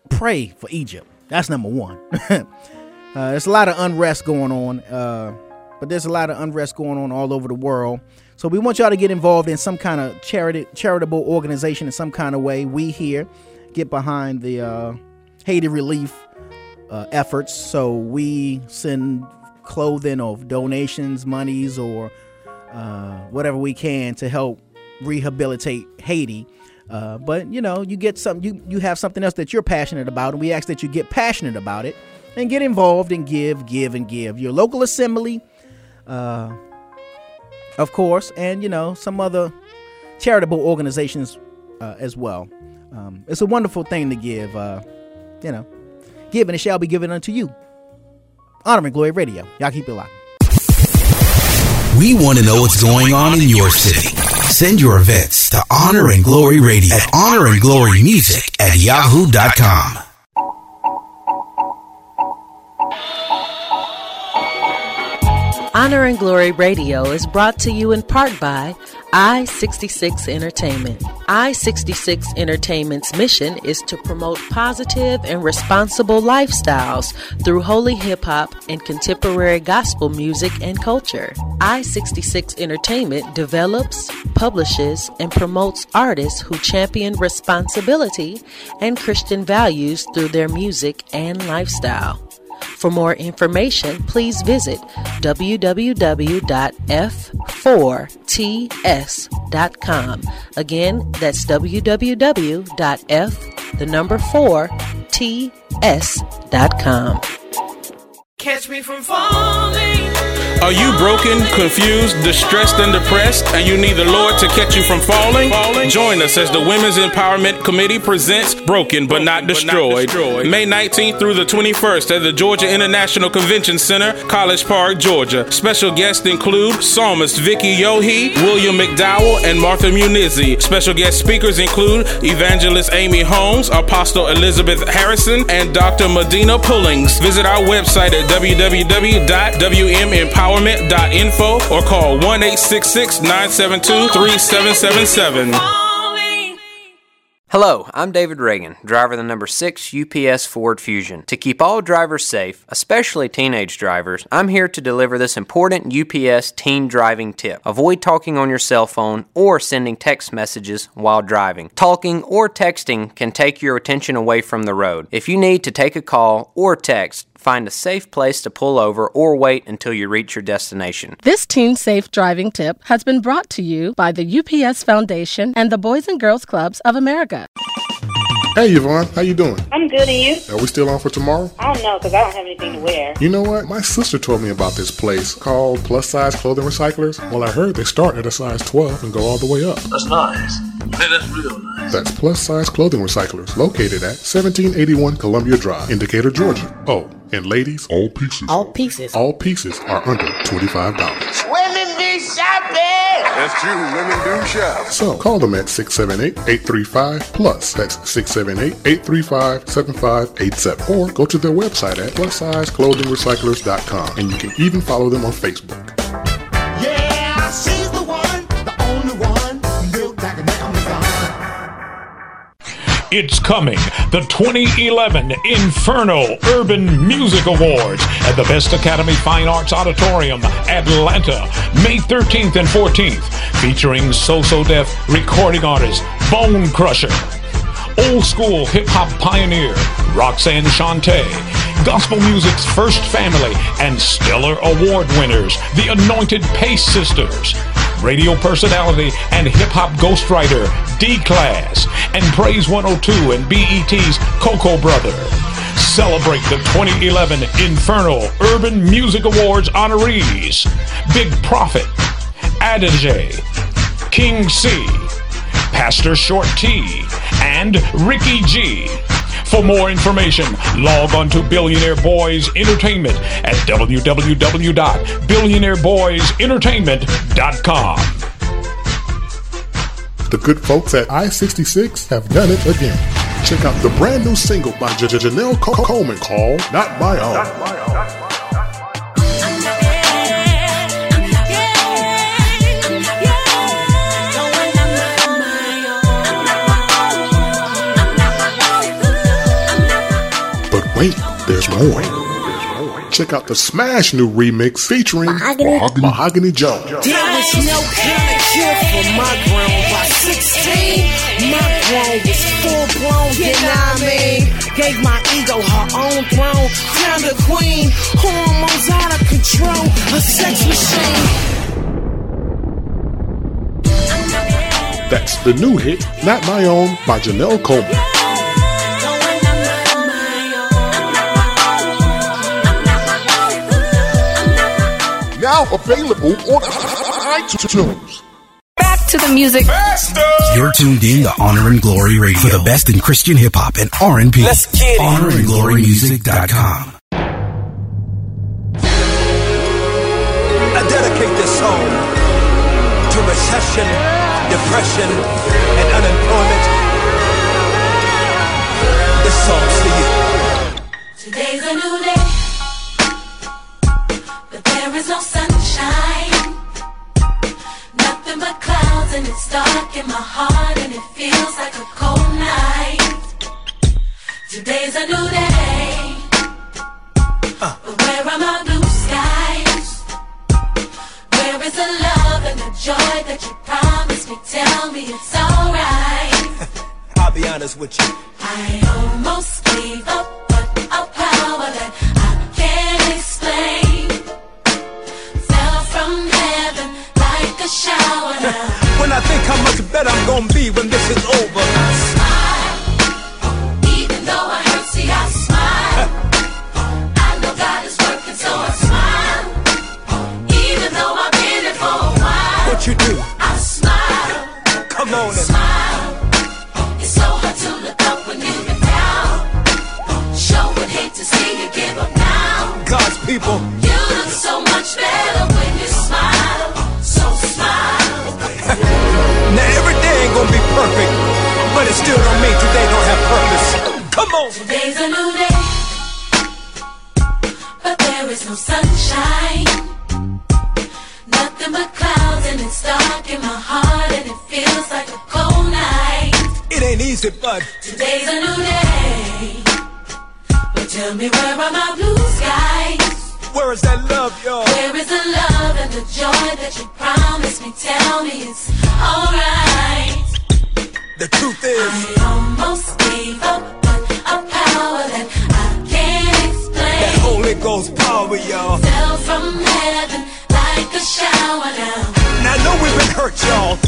pray for Egypt. That's number one. uh, there's a lot of unrest going on, uh, but there's a lot of unrest going on all over the world. So we want y'all to get involved in some kind of charity, charitable organization in some kind of way. We here get behind the uh, Haiti relief uh, efforts. So we send clothing or donations, monies, or uh, whatever we can to help rehabilitate Haiti. Uh, but you know, you get something, you you have something else that you're passionate about, and we ask that you get passionate about it and get involved and give, give, and give. Your local assembly, uh, of course, and you know some other charitable organizations uh, as well. Um, it's a wonderful thing to give. Uh, you know, give and it shall be given unto you. Honor and Glory Radio. Y'all keep it locked. We want to know what's going on in your city. Send your events to Honor and Glory Radio at Honor and Glory Music at yahoo.com. Honor and Glory Radio is brought to you in part by I 66 Entertainment. I 66 Entertainment's mission is to promote positive and responsible lifestyles through holy hip hop and contemporary gospel music and culture. I 66 Entertainment develops, publishes, and promotes artists who champion responsibility and Christian values through their music and lifestyle. For more information, please visit www.f4ts.com. Again, that's www.f, the number 4, ts.com. Catch me from falling. Are you broken, confused, distressed, and depressed, and you need the Lord to catch you from falling? Join us as the Women's Empowerment Committee presents Broken But Not Destroyed. May 19th through the 21st at the Georgia International Convention Center, College Park, Georgia. Special guests include Psalmist Vicky Yohe, William McDowell, and Martha Munizzi. Special guest speakers include Evangelist Amy Holmes, Apostle Elizabeth Harrison, and Dr. Medina Pullings. Visit our website at www.wmempowerment.com empowerment.info or call 1 972 3777. Hello, I'm David Ragan, driver of the number 6 UPS Ford Fusion. To keep all drivers safe, especially teenage drivers, I'm here to deliver this important UPS teen driving tip. Avoid talking on your cell phone or sending text messages while driving. Talking or texting can take your attention away from the road. If you need to take a call or text, find a safe place to pull over or wait until you reach your destination. This teen safe driving tip has been brought to you by the UPS Foundation and the Boys and Girls Clubs of America. Hey Yvonne, how you doing? I'm good, and you? Are we still on for tomorrow? I don't know, because I don't have anything to wear. You know what? My sister told me about this place called Plus Size Clothing Recyclers. Well, I heard they start at a size 12 and go all the way up. That's nice. Man, that's real nice. That's Plus Size Clothing Recyclers, located at 1781 Columbia Drive, in Decatur, Georgia. Oh, and ladies, all pieces. All pieces. All pieces are under $25. Women be shopping! That's true. Women do shop. So call them at 678-835-PLUS. That's 678-835-7587. Or go to their website at plussizeclothingrecyclers.com. And you can even follow them on Facebook. It's coming, the 2011 Inferno Urban Music Awards at the Best Academy Fine Arts Auditorium, Atlanta, May 13th and 14th, featuring So-So Def recording artist Bone Crusher, old school hip hop pioneer Roxanne Shante, gospel music's first family and stellar award winners, the Anointed Pace Sisters, radio personality and hip hop ghostwriter D Class, and Praise 102 and BET's Coco Brother. Celebrate the 2011 Inferno Urban Music Awards honorees Big Prophet, Adage, King C, Pastor Short T, and Ricky G. For more information, log on to Billionaire Boys Entertainment at www.billionaireboysentertainment.com. The good folks at I-66 have done it again. Check out the brand new single by J- J- Janelle Co- Coleman called Not My Own. But there's more. Check out the smash new remix featuring Mahogany- Mahogany, Mahogany Jones. There was no kind of cure for my grown by 16. My grown was full blown, you know what I mean? Gave my ego her own throne. Crowned a queen, hormones out of control. A sex machine. That's the new hit, Not My Own by Janelle Coleman. Now available on iTunes. Back to the music. You're tuned in to Honor and Glory Radio for the best in Christian hip hop and R&B. Let's get it. HonorandGloryMusic.com. I dedicate this song to recession, depression, and it's dark in my heart and it feels like a cold night. Today's a new day. But where are my blue skies? Where is the love and the joy that you promised me? Tell me it's alright. I'll be honest with you. I almost gave up, think how much better I'm gonna be when this is over. Even though I hurt, see I smile. I know God is working, so I smile. Even though I've been for a while, What you do? I smile. Come on and Smile. It's so hard to look up when you've been down. Sure would hate to see you give up now. God's people. You look so much better perfect, but it still don't mean today don't have purpose. Come on. Today's a new day, but there is no sunshine. Nothing but clouds and it's dark in my heart and it feels like a cold night. It ain't easy, but Today's a new day, but tell me where are my blue skies? where is that love, y'all? Where is the love and the joy that you promised me? Tell me it's alright. The truth is, I almost gave up, but a power that I can't explain. that Holy Ghost power, y'all. fell from heaven like a shower now. Now I know we've been hurt, y'all,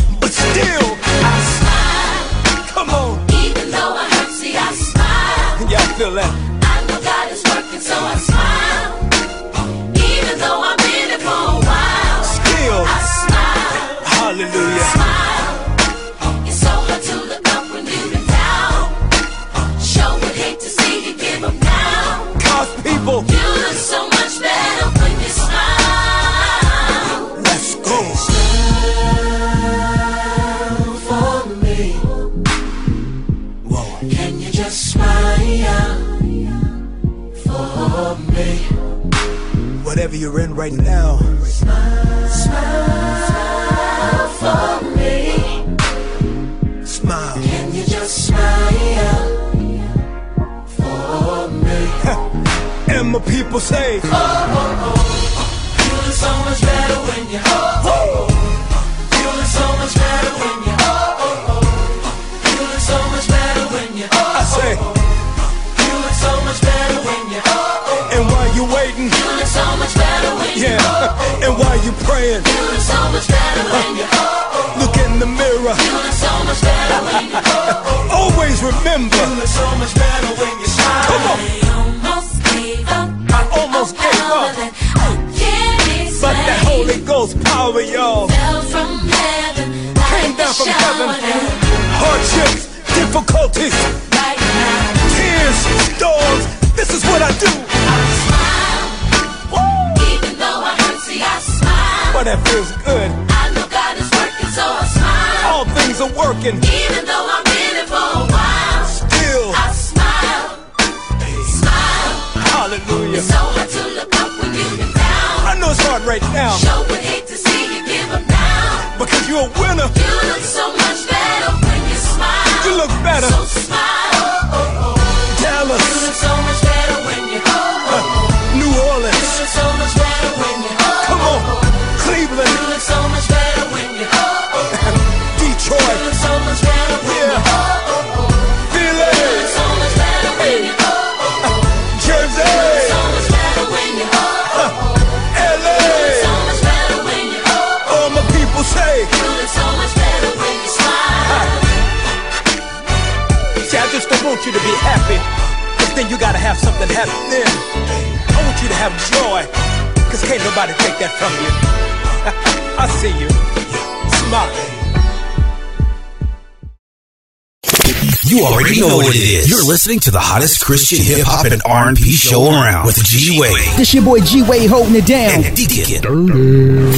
listening to the hottest Christian hip hop and R&B show around with G Way. This your boy G Way holding it down. and Deacon.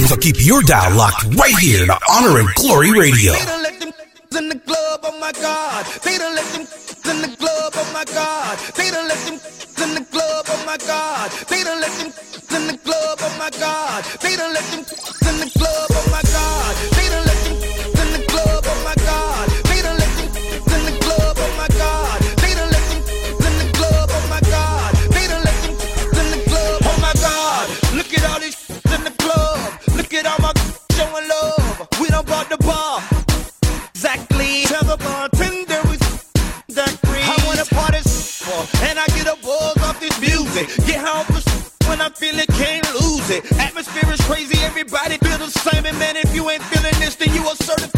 So keep your dial locked right here to Honor and Glory Radio. the same. And man, if you ain't feeling this, then you are certified.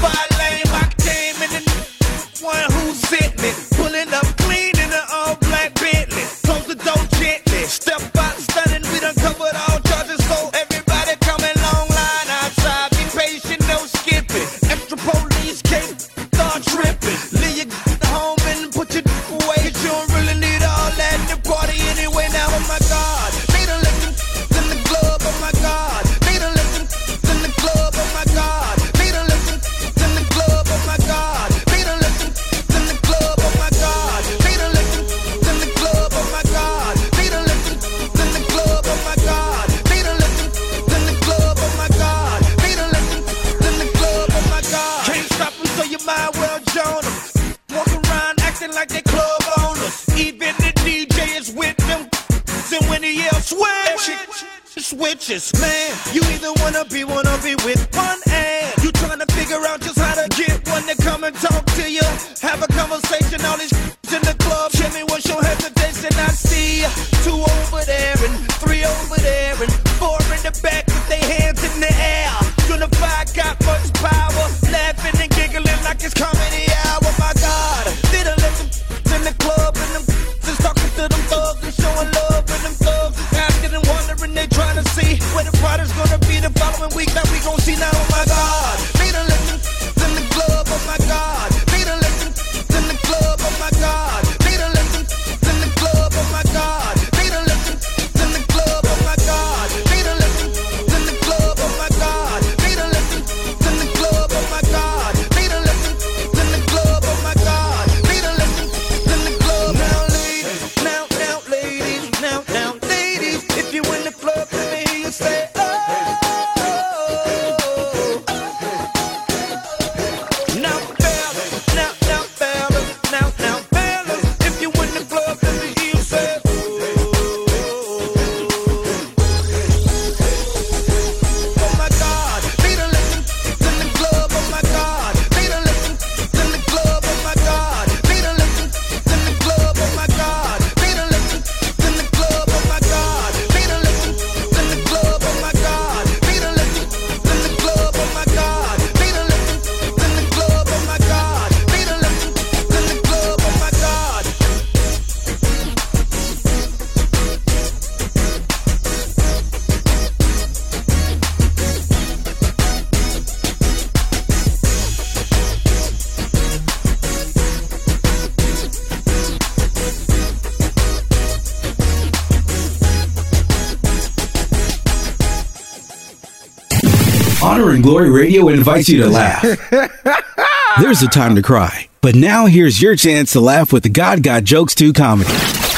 And Glory Radio invites you to laugh. There's a time to cry, but now here's your chance to laugh with the God Got Jokes 2 comedy.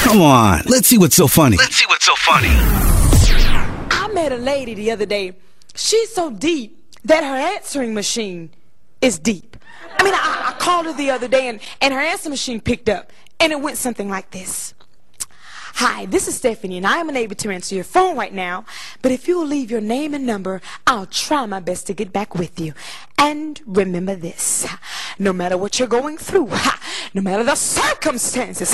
Come on, let's see what's so funny. Let's see what's so funny. I met a lady the other day. She's so deep that her answering machine is deep. I mean, I, I called her the other day and, and her answering machine picked up, and it went something like this. Hi, this is Stephanie, and I am unable to answer your phone right now, but if you will leave your name and number, I'll try my best to get back with you. And remember this no matter what you're going through, no matter the circumstances,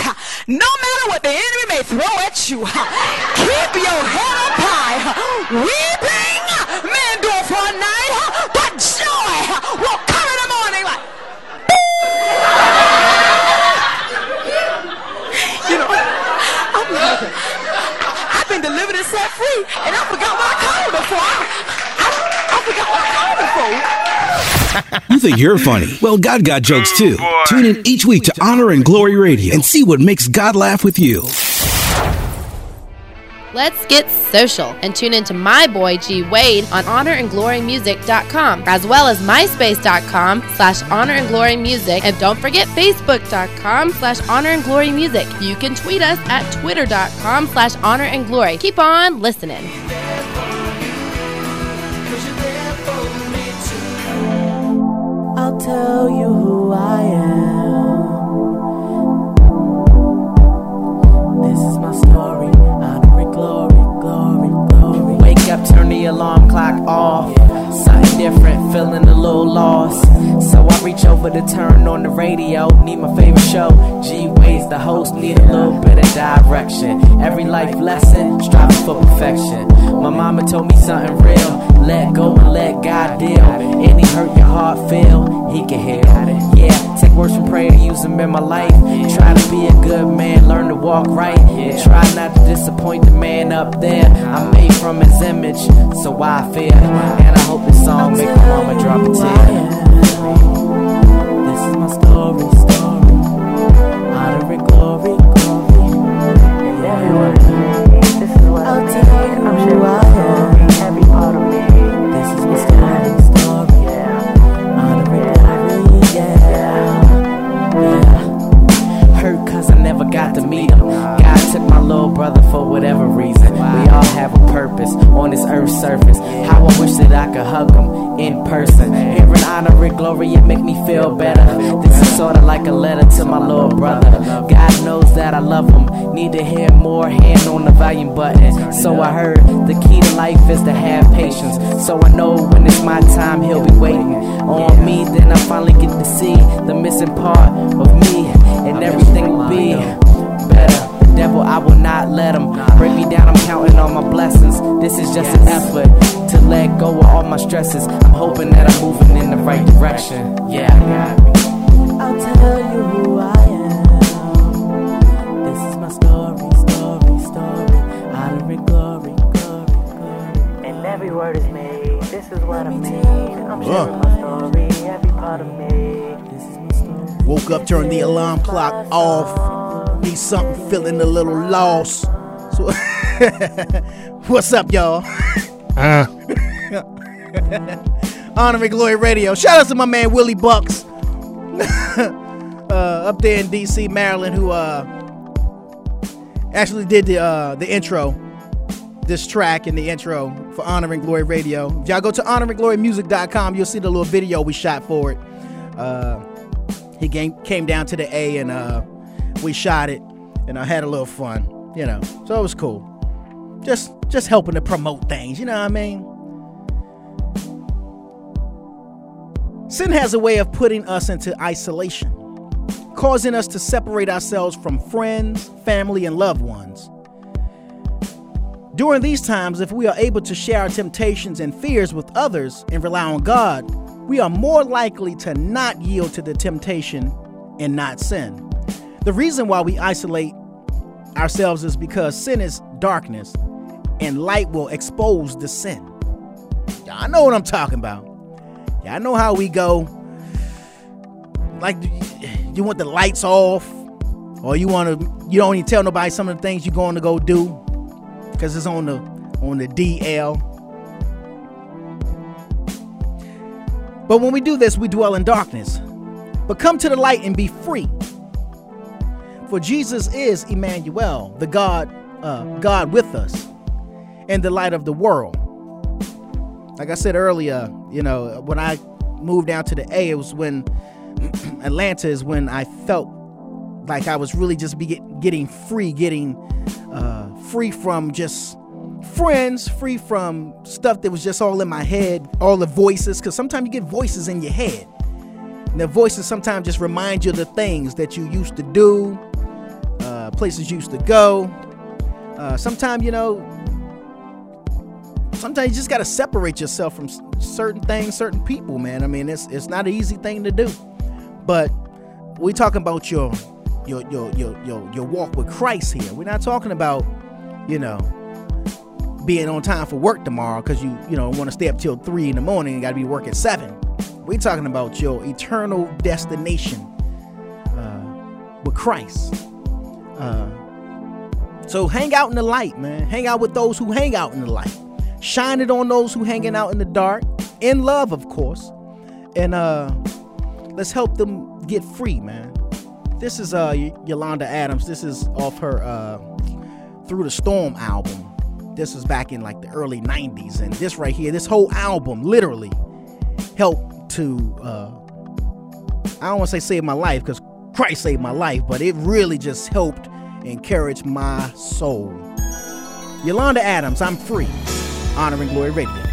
no matter what the enemy may throw at you, keep your head up high. We You think you're funny? Well, God got jokes too. Oh, Tune in each week to Honor and Glory Radio and see what makes God laugh with you. Let's get social and tune in to my boy G Wade on honorandglorymusic.com as well as myspace.com slash honorandglorymusic and don't forget facebook.com slash honorandglorymusic. You can tweet us at twitter.com slash honorandglory. Keep on listening. Tell you who I am. This is my story. Honor and glory, glory, glory. Wake up, turn the alarm clock off. Something different, feeling a little lost. So I reach over to turn on the radio. Need my favorite show. G Ways, the host, need a little bit of direction. Every life lesson, striving for perfection. My mama told me something real. Let go and let God deal. Any hurt your heart feel, He can heal. Yeah, take words from prayer, use them in my life. Try to be a good man, learn to walk right. And try not to disappoint the man up there. I'm made from His image, so I fear. And I hope this song make my mama drop a tear. This is my story, have a purpose on this earth's surface. How I wish that I could hug him in person. Hearing honor and glory, it make me feel better. This is sorta like a letter to my little brother. God knows that I love him. Need to hear more, hand on the volume button. So I heard the key to life is to have patience. So I know when it's my time, he'll be waiting on me. Then I finally get to see the missing part of me, and everything will be better. The devil, I will not let him bring me down. I'm counting on my blessings. This is just an effort to let go of all my stresses. I'm hoping that I'm moving in the right direction. Yeah. I'll tell you who I am. This is my story, story, story. Honor and glory, glory, glory. And every word is made. This is what I mean. I'm sharing my story, every part of me. This is my story. Woke up, turned the alarm clock off. Need something, feeling a little lost. So, what's up, y'all? Uh. Honor and Glory Radio. Shout out to my man Willie Bucks uh, up there in DC, Maryland, who uh, actually did the uh, the intro, this track in the intro for Honor and Glory Radio. If y'all go to honorandglorymusic.com, you'll see the little video we shot for it. Uh, he came came down to the A and uh, we shot it, and I had a little fun, you know. So it was cool. Just just helping to promote things, you know what I mean? Sin has a way of putting us into isolation, causing us to separate ourselves from friends, family, and loved ones. During these times, if we are able to share our temptations and fears with others and rely on God, we are more likely to not yield to the temptation and not sin. The reason why we isolate ourselves is because sin is darkness and light will expose the sin. Y'all know what I'm talking about. Y'all know how we go. Like, you want the lights off, or you want to, you don't even tell nobody some of the things you're going to go do because it's on the on the DL. But when we do this, we dwell in darkness. But come to the light and be free. For Jesus is Emmanuel, the God, uh, God with us, and the light of the world. Like I said earlier, you know, when I moved down to the A, it was when Atlanta is when I felt like I was really just be get, getting free, getting uh, free from just friends, free from stuff that was just all in my head, all the voices, because sometimes you get voices in your head. And the voices sometimes just remind you of the things that you used to do, uh, places you used to go. Uh, sometimes, you know, sometimes you just got to separate yourself from certain things, certain people, man. I mean, it's it's not an easy thing to do. But we talking about your your your your your your walk with Christ here. We're not talking about, you know, being on time for work tomorrow because you you know want to stay up till three in the morning and got to be work at seven. We're talking about your eternal destination uh, with Christ. Uh, so hang out in the light, man. Hang out with those who hang out in the light. Shine it on those who hanging out in the dark, in love, of course. And uh, let's help them get free, man. This is uh, Y- Yolanda Adams. This is off her uh, Through the Storm album. this was back in like the early 90s. And this right here, this whole album literally helped to, uh, I don't want to say save my life because Christ saved my life, but it really just helped encourage my soul. Yolanda Adams, I'm free. Honor and Glory Radio.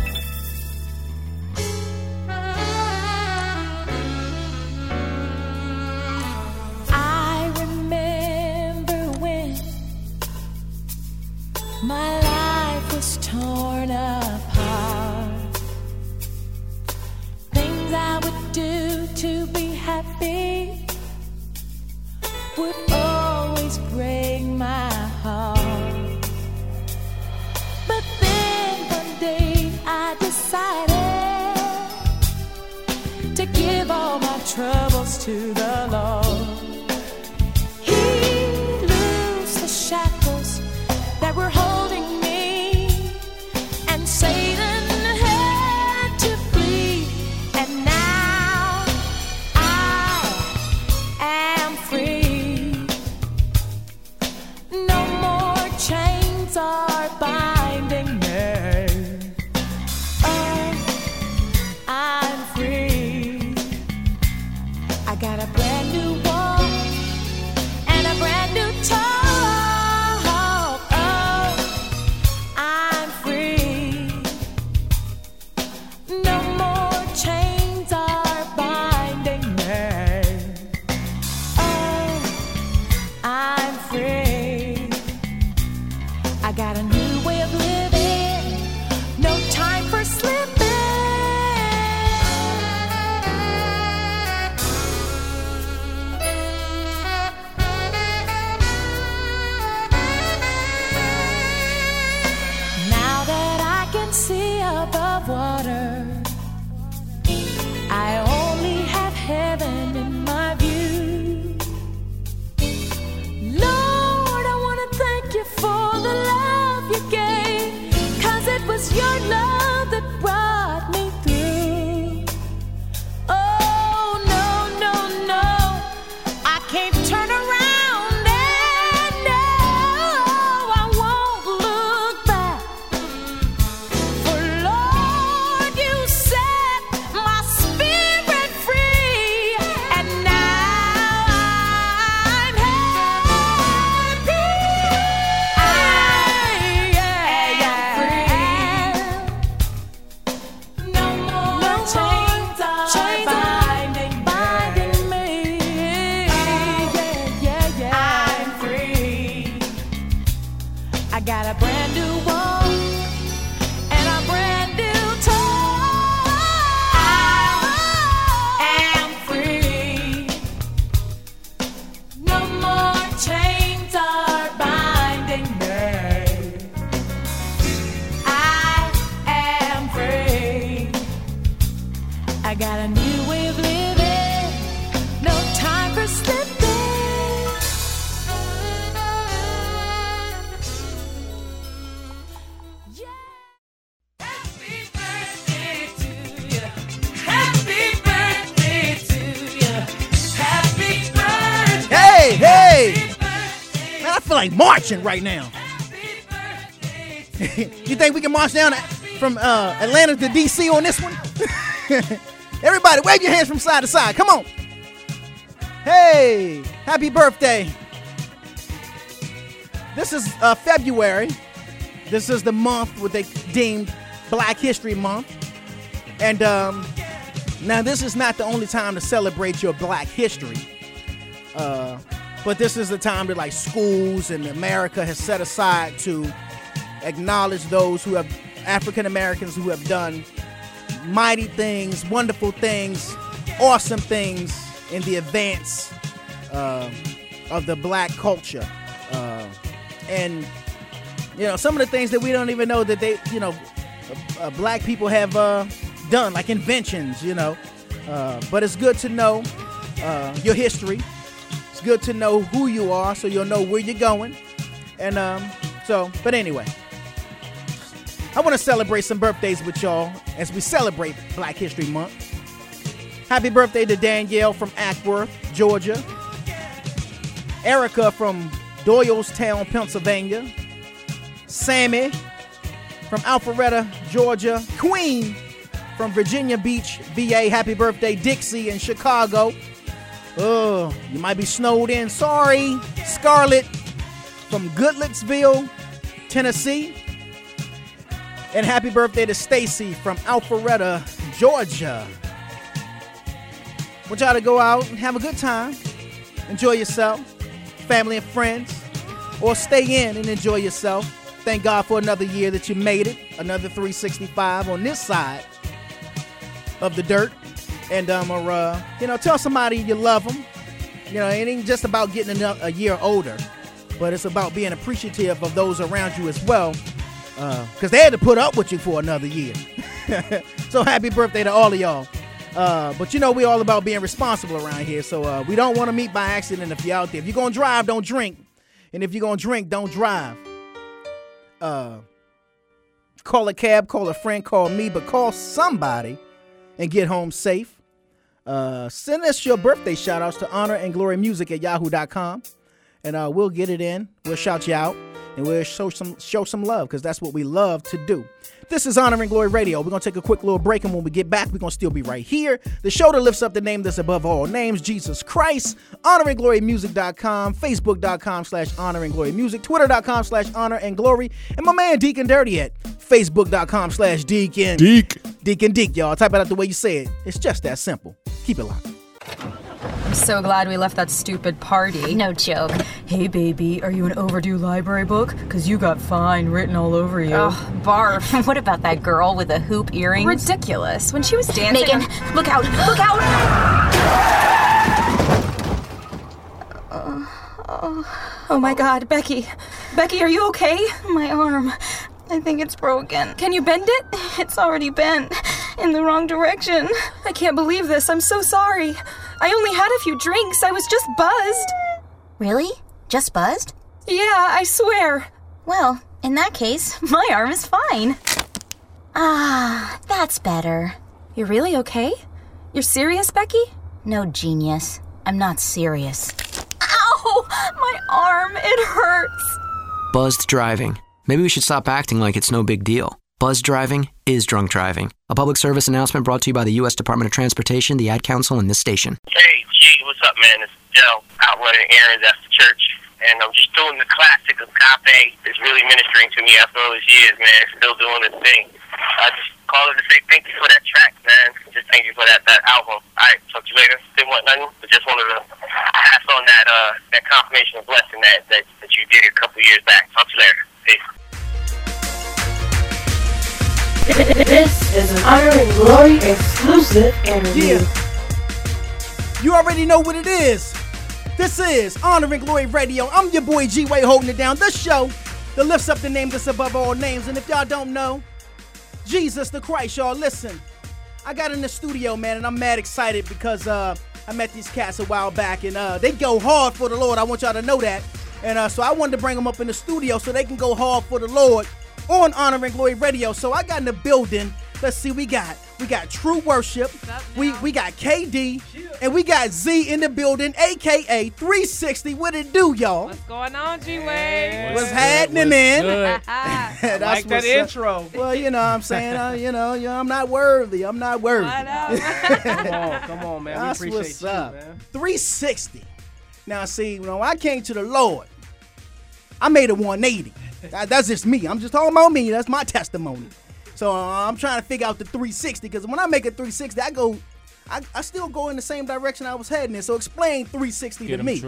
I got a new your love marching right now. you think we can march down from uh, Atlanta to DC on this one? Everybody, wave your hands from side to side. Come on. Hey, happy birthday. This is uh, February. This is the month what they deemed Black History Month. And um, now, this is not the only time to celebrate your black history. Uh, but this is the time that like schools in America has set aside to acknowledge those who have African Americans who have done mighty things, wonderful things, awesome things in the advance uh, of the black culture. Uh, and you know some of the things that we don't even know that they, you know, uh, black people have uh, done, like inventions. You know, uh, but it's good to know uh, your history. Good to know who you are, so you'll know where you're going. And um, so, but anyway, I want to celebrate some birthdays with y'all as we celebrate Black History Month. Happy birthday to Danielle from Acworth, Georgia. Erica from Doylestown, Pennsylvania. Sammy from Alpharetta, Georgia. Queen from Virginia Beach, VA. Happy birthday, Dixie in Chicago. Oh, you might be snowed in. Sorry. Scarlett from Goodlettsville, Tennessee. And happy birthday to Stacy from Alpharetta, Georgia. Want y'all to go out and have a good time. Enjoy yourself, family and friends, or stay in and enjoy yourself. Thank God for another year that you made it, another 365 on this side of the dirt. And um, or, uh, you know, tell somebody you love them. You know, it ain't just about getting a, year older, but it's about being appreciative of those around you as well, because they had to put up with you for another year. so happy birthday to all of y'all. Uh, but you know, we all about being responsible around here. So uh, we don't want to meet by accident if you're out there. If you're going to drive, don't drink. And if you're going to drink, don't drive. Uh, call a cab, call a friend, call me, but call somebody and get home safe. Uh, send us your birthday shout outs to honor and glory music at yahoo.com and uh, we'll get it in. We'll shout you out and we'll show some show some love because that's what we love to do. This is Honor and Glory Radio. We're gonna take a quick little break, and when we get back, we're gonna still be right here. The show that lifts up the name that's above all names, Jesus Christ. Honor and Glory Music.com, Facebook.com slash Honor and Glory Music, Twitter.com slash Honor and Glory, and my man Deacon Dirty at Facebook.com slash Deacon Deek. Deacon Deek, y'all. Type it out the way you say it. It's just that simple. Keep it locked. I'm so glad we left that stupid party. No joke. Hey, baby, are you an overdue library book? Because you got fine written all over you. Oh, barf. what about that girl with the hoop earrings? Ridiculous. When she was dancing. Megan, look out! Look out! Oh my god, Becky. Becky, are you okay? My arm. I think it's broken. Can you bend it? It's already bent. In the wrong direction. I can't believe this. I'm so sorry. I only had a few drinks. I was just buzzed. Really? Just buzzed? Yeah, I swear. Well, in that case, my arm is fine. Ah, that's better. You're really okay? You're serious, Becky? No, genius. I'm not serious. Ow! My arm, it hurts. Buzzed driving. Maybe we should stop acting like it's no big deal. Buzz driving is drunk driving. A public service announcement brought to you by the U.S. Department of Transportation, the Ad Council, and this station. Hey, G, what's up, man? It's Joe out running errands at the church. And I'm just doing the classic of Cafe. It's really ministering to me after all these years, man. Still doing its thing. I just called to say thank you for that track, man. Just thank you for that, that album. All right, talk to you later. Didn't want nothing, but just wanted to pass on that uh, that confirmation of blessing that, that, that you did a couple years back. Talk to you later. This is an Honor and Glory exclusive interview. You already know what it is. This is Honor and Glory Radio. I'm your boy G Way holding it down. The show that lifts up the name that's above all names. And if y'all don't know, Jesus the Christ, y'all listen. I got in the studio, man, and I'm mad excited because uh, I met these cats a while back, and uh, they go hard for the Lord. I want y'all to know that. And uh, so I wanted to bring them up in the studio so they can go hard for the Lord on Honor and Glory Radio. So I got in the building. Let's see, we got we got True Worship, we we got KD, and we got Z in the building, aka 360. What it do, y'all? What's going on, G Way? What's happening, man? That's like that up. intro. Well, you know, what I'm saying, uh, you know, you know, I'm not worthy. I'm not worthy. come on, come on, man. That's we appreciate what's you, up. man. 360. Now, see, you know, when I came to the Lord, I made a 180. That- that's just me. I'm just talking about me. That's my testimony. So uh, I'm trying to figure out the 360 because when I make a 360, I go, I, I still go in the same direction I was heading in. So explain 360 to me.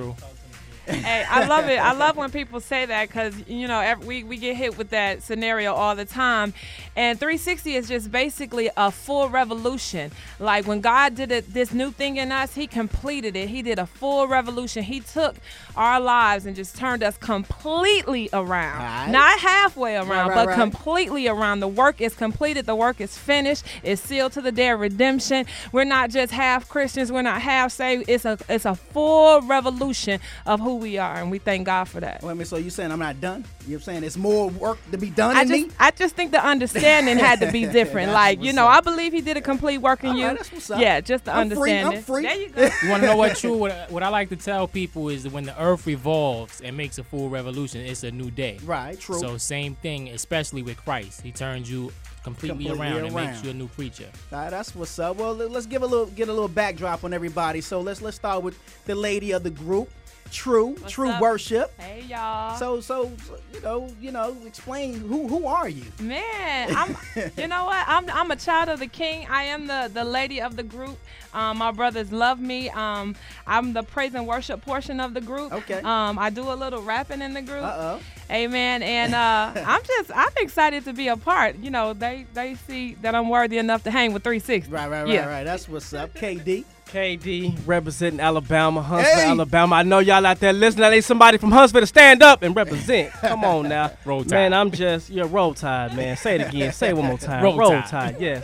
Hey, I love it. I love when people say that because you know every, we we get hit with that scenario all the time, and 360 is just basically a full revolution. Like when God did it, this new thing in us, He completed it. He did a full revolution. He took our lives and just turned us completely around, Right. not halfway around, right, but right. completely around. The work is completed. The work is finished. It's sealed to the day of redemption. We're not just half Christians. We're not half saved. It's a it's a full revolution of who we are, and we thank God for that. Well, I mean, so you're saying I'm not done? You're saying? it's more work to be done I in just, me? I just think the understanding had to be different. Like, you know, up. I believe he did a complete work in you. right, that's what's. Yeah, just the I'm free, I'm free. There you go. You want to know what true? What, I- what I like to tell people is that when the Earth revolves and makes a full revolution, it's a new day. Right, true. So same thing, especially with Christ. He turns you completely, Completely around, and makes you a new creature. All right, that's what's up. Well, let- let's give a little get a little backdrop on everybody. So let's let's start with the lady of the group, True, True up? Worship. Hey y'all. So so so, you know you know explain who who are you? Man, I'm. you know what? I'm. I'm a child of the King. I am the the lady of the group. Um, my brothers love me. Um, I'm the praise and worship portion of the group. Okay. Um, I do a little rapping in the group. Uh oh. Amen. And uh, I'm just. I'm excited to be a part. You know, they they see that I'm worthy enough to hang with 360. Right right right yeah. right. That's what's up. KD. KD representing Alabama, Huntsville, Alabama. I know y'all out there listening. I need somebody from Huntsville to stand up and represent. Come on now. Roll Tide. Man, I'm just, you're roll tide, man. Say it again. Say it one more time. Roll Roll, Tide. tide. yes.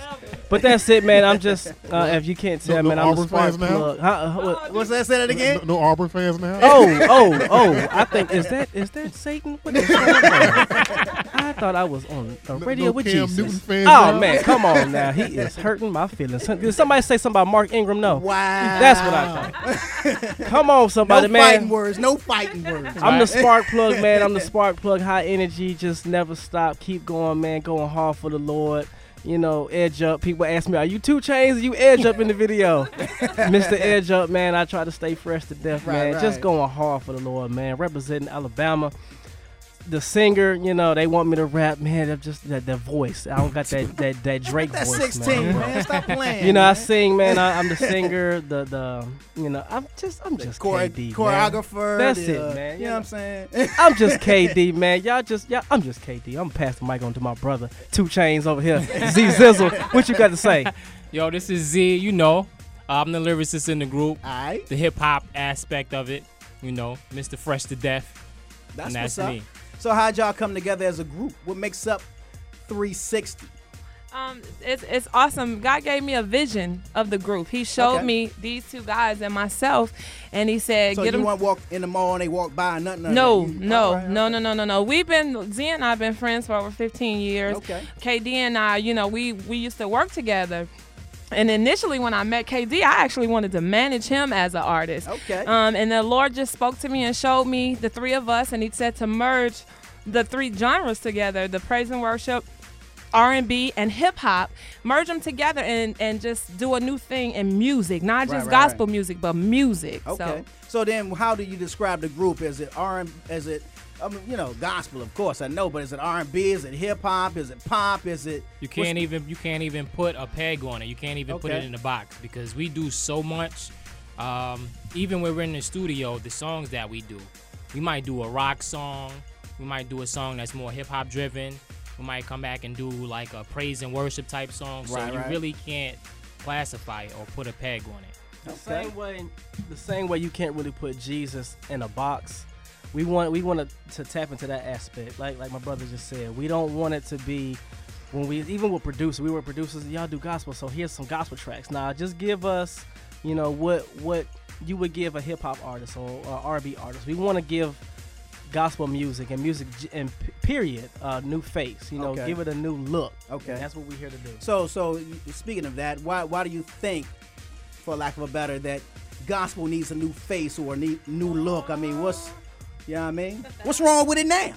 But that's it, man. I'm just, uh, if you can't tell, No- man, no I'm a Auburn spark fans now? plug. Huh? Uh, what- What's that? Say that again. No, no Auburn fans now. Oh, oh, oh! I think is that is that Satan? What is that? I thought I was on a radio no with Cam Jesus. Newton fans oh now? man, come on now! He is hurting my feelings. Did somebody say something about Mark Ingram? No. Wow. That's what I thought. Come on, somebody, man. no man. fighting words. No fighting words. I'm the spark plug, man. I'm the spark plug. High energy, just never stop. Keep going, man. Going hard for the Lord. You know, edge up. People ask me, "Are you two chains? You edge up in the video?" Mr. Edge up, man. I try to stay fresh to death, Right, man. Just going hard for the Lord, man. Representing Alabama. The singer, you know, they want me to rap, man. They're just that, that voice. I don't got that that, that Drake That voice, 16, man. Stop playing. You know, I sing, man. I, I'm the singer. The the you know, I'm just I'm just Chore- KD, man. choreographer. That's the, it, man. You know what I'm saying? I'm just KD, man. Y'all just, y'all, I'm just KD. I'm passing the mic on to my brother, Two Chains over here. Z Zizzle, what you got to say? Yo, this is Z. You know, I'm the lyricist in the group. Alright. The hip hop aspect of it. You know, Mr. Fresh to Death. That's and that's what's up. So how'd y'all come together as a group? What makes up 360? Um, it's it's awesome. God gave me a vision of the group. He showed Okay. me these two guys and myself, and he said, So "Get you them." want walk in the mall and they walk by and nothing? No, You- no, right, no, no, no, no, no. We've been Z and I've been friends for over 15 years. Okay. KD and I, you know, we we used to work together. And initially, when I met KD, I actually wanted to manage him as an artist. Okay. Um, and the Lord just spoke to me and showed me the three of us, and He said to merge the three genres together: the praise and worship, R&B, and hip hop. Merge them together and and just do a new thing in music, not Right, just right, gospel right. music, but music. Okay. So So then, how do you describe the group? Is it R? and Is it? I mean, you know, gospel, of course, I know, but is it R and B? Is it hip hop? Is it pop? Is it? You can't even you can't even put a peg on it. You can't even put it in a box because we do so much. Um, even when we're in the studio, the songs that we do, we might do a rock song. We might do a song that's more hip hop driven. We might come back and do like a praise and worship type song. So Right, you right. really can't classify it or put a peg on it. The same way, the same way you can't really put Jesus in a box. We want we want to, to tap into that aspect, like like my brother just said. We don't want it to be when we even with producers. We were producers. Y'all do gospel, so here's some gospel tracks. Now just give us, you know, what what you would give a hip hop artist or a R&B artist. We want to give gospel music and music and period a new face. You know, Okay. give it a new look. Okay. And that's what we're here to do. So, so speaking of that, why why do you think, for lack of a better, that gospel needs a new face or a ne- new look? I mean, what's, you know what I mean? What's wrong with it now?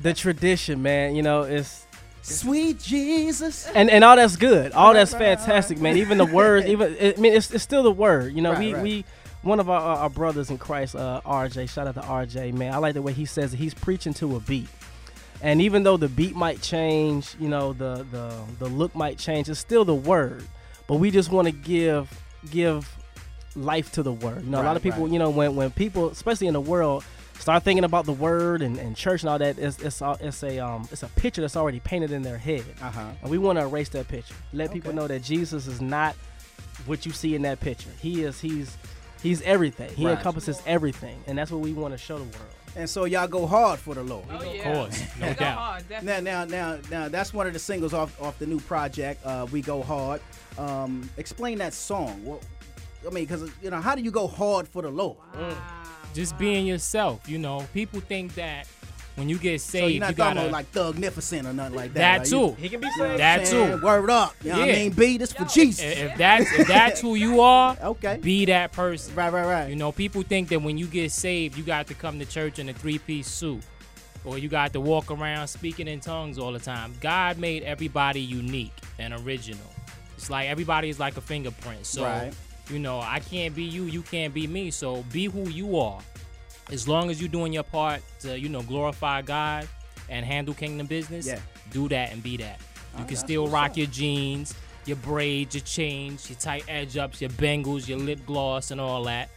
the tradition, man. You know, it's Sweet Jesus. and and all that's good. All that's right, right, fantastic, man. Even the words, even I mean, it's, it's still the word. You know, Right, we right. we one of our, our our brothers in Christ, uh, RJ. Shout out to RJ, man. I like the way he says it. He's preaching to a beat. And even though the beat might change, you know, the the the look might change, it's still the word. But we just want to give give life to the word. You know, a lot of people, right. you know, when when people, especially in the world, start thinking about the word and, and church and all that, it's it's all- it's a um it's a picture that's already painted in their head. Uh-huh. And we want to erase that picture. Let people know that Jesus is not what you see in that picture. He is he's he's everything. He Right. encompasses everything, and that's what we want to show the world. And so y'all go hard for the Lord. Oh, Of course, no doubt. Now, now, now, now, that's one of the singles off off the new project. Uh, we go hard. Um, explain that song. What, I mean, because you know, how do you go hard for the Lord? Mm. just being yourself. You know, people think that when you get saved, So you're not you talking gotta about like thugnificent or nothing like that. that right? too. You- He can be saved. That Saying, too. Word up. You know what I mean? B, this for Jesus. If that's if that's who you are, okay, be that person. Right, right, right. You know, people think that when you get saved, you got to come to church in a three-piece suit, or you got to walk around speaking in tongues all the time. God made everybody unique and original. It's like everybody is like a fingerprint. So, Right. You know, I can't be you, you can't be me. So be who you are. As long as you're doing your part to, you know, glorify God and handle kingdom business, Yeah. do that and be that. You can still rock up. your jeans, your braids, your chains, your tight edge ups, your bangles, your lip gloss, and all that.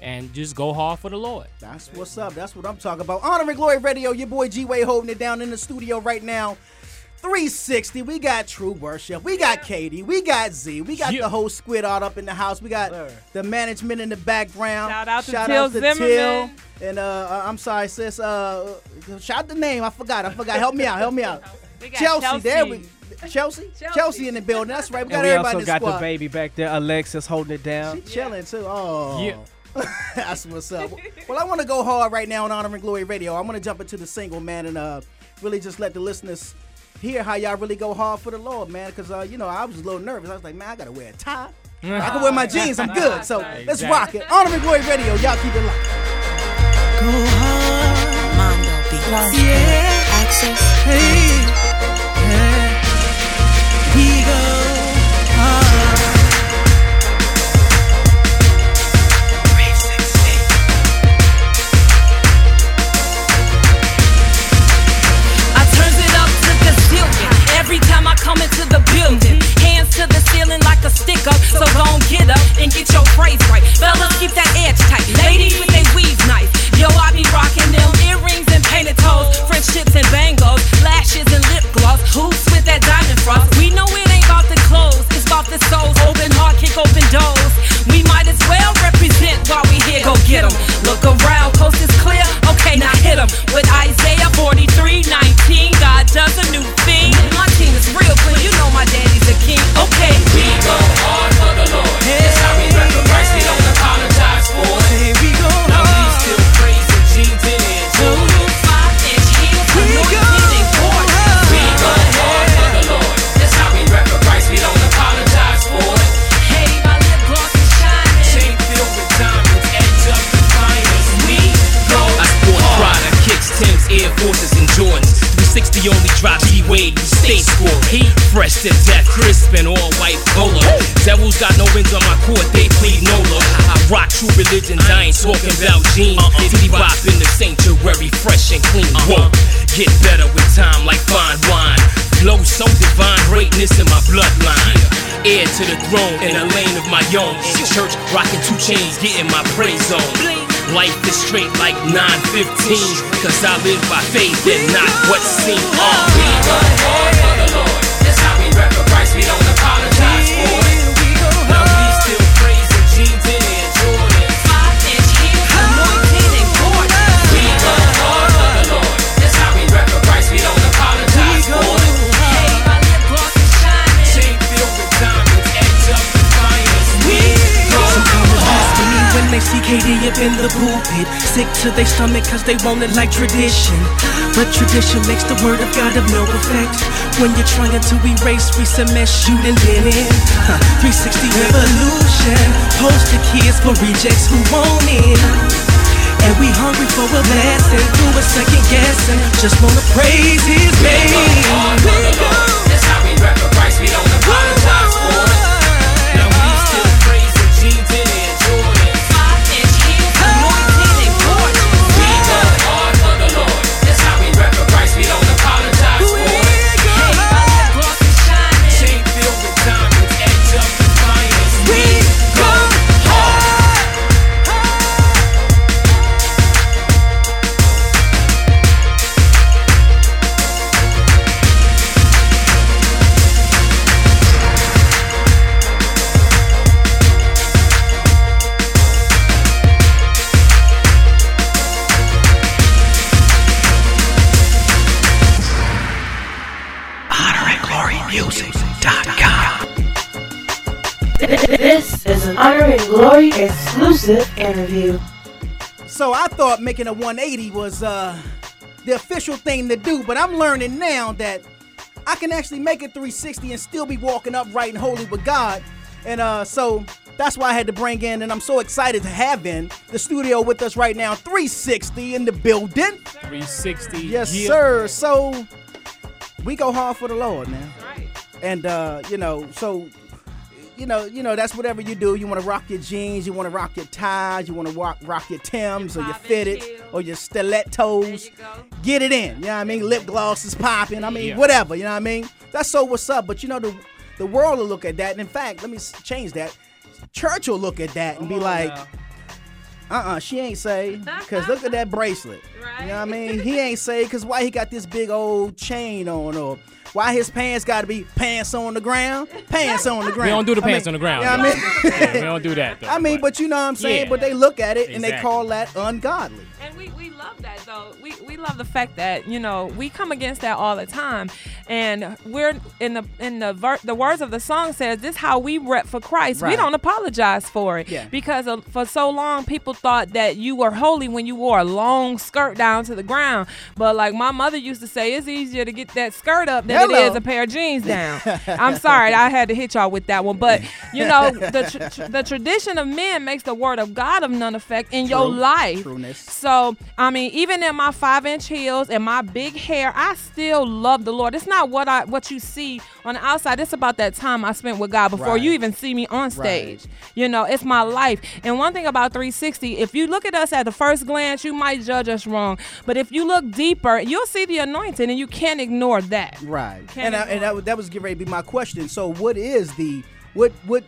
And just go hard for the Lord. That's what's up. That's what I'm talking about. Honor and Glory Radio. Your boy G Way holding it down in the studio right now. 360. We got True Worship. We got KD. We got Z. We got the whole squid art up in the house. We got the management in the background. Shout out to shout Till out to Zimmerman. Till. And uh, uh, I'm sorry, sis. Uh, shout out the name. I forgot. I forgot. Help me out. Help me out. We got Chelsea. There we. Chelsea. Chelsea. Chelsea. in the building. That's right. We got and we everybody also in the got squad. the baby back there, Alexis, holding it down. She chilling too. Oh, Yeah. that's what's up. Well, I want to go hard right now on Honor and Glory Radio. I want to jump into the single, man, and uh, really just let the listeners hear how y'all really go hard for the Lord, man. Because uh, you know, I was a little nervous. I was like, man, I gotta wear a tie. I can wear my jeans. I'm good. So let's rock it. Honor and Glory Radio. Y'all keep it locked. Go hard. Mondo Beats. Yeah. Access. Hey. Yeah. We go like a stick up, so gon' get up talking about jeans. Titty bop in the sanctuary, fresh and clean. Whoa, get better with time like fine wine. Flow so divine, greatness in my bloodline. Heir to the throne in a lane of my own. In church, rocking two chains, getting my praise on. Life is straight like 915. Cause I live by faith and not what's seen. Uh. We go hard for the Lord. That's how we recognize we don't apologize in the pulpit. Sick to their stomach cause they want it like tradition. But tradition makes the word of God of no effect. When you're trying to erase recent mess done been in. Huh, 360 revolution. Poster kids for rejects who want in. And we hungry for a blessing. Through a second guessing. Just wanna praise his name. Glory exclusive interview. So I thought making a 180 was uh, the official thing to do, but I'm learning now that I can actually make a 360 and still be walking upright and holy with God. And uh, so that's why I had to bring in, and I'm so excited to have in the studio with us right now, 360 in the building. 360. Yes, yeah. sir. So we go hard for the Lord now. And uh, you know, so you know, you know, that's whatever you do. You want to rock your jeans, you want to rock your ties, you want to rock rock your Tims or your fitted or your stilettos. Get it in. You know what I mean? Lip gloss is popping. I mean, Yeah. whatever. You know what I mean? That's so what's up. But you know, the the world will look at that. And in fact, let me change that. Church will look at that and be like, uh-uh, she ain't say Cause look at that bracelet. You know what I mean? He ain't say cause why he got this big old chain on or why his pants gotta be pants on the ground? Pants on the ground. We don't do the I pants mean- on the ground. You know what I mean? Yeah, we don't do that though. I mean, but you know what I'm saying? Yeah. But they look at it and they call that ungodly. And we, we love that though. We, we love the fact that you know we come against that all the time, and we're in the in the ver- the words of the song says this how we rep for Christ. We don't apologize for it Yeah. because of, for so long people thought that you were holy when you wore a long skirt down to the ground. But like my mother used to say, it's easier to get that skirt up than it Hello. is a pair of jeans down. I'm sorry, I had to hit y'all with that one, but you know the the tradition of men makes the word of God of none effect in your life. Trueness. So, I mean, even in my five inch heels and my big hair, I still love the Lord. It's not what I what you see on the outside. It's about that time I spent with God before Right. you even see me on stage. You know, it's my life. And one thing about 360, if you look at us at the first glance, you might judge us wrong. But if you look deeper, you'll see the anointing and you can't ignore that. Right. Can't And, I, and that, was- that was getting ready to be my question. So what is the what what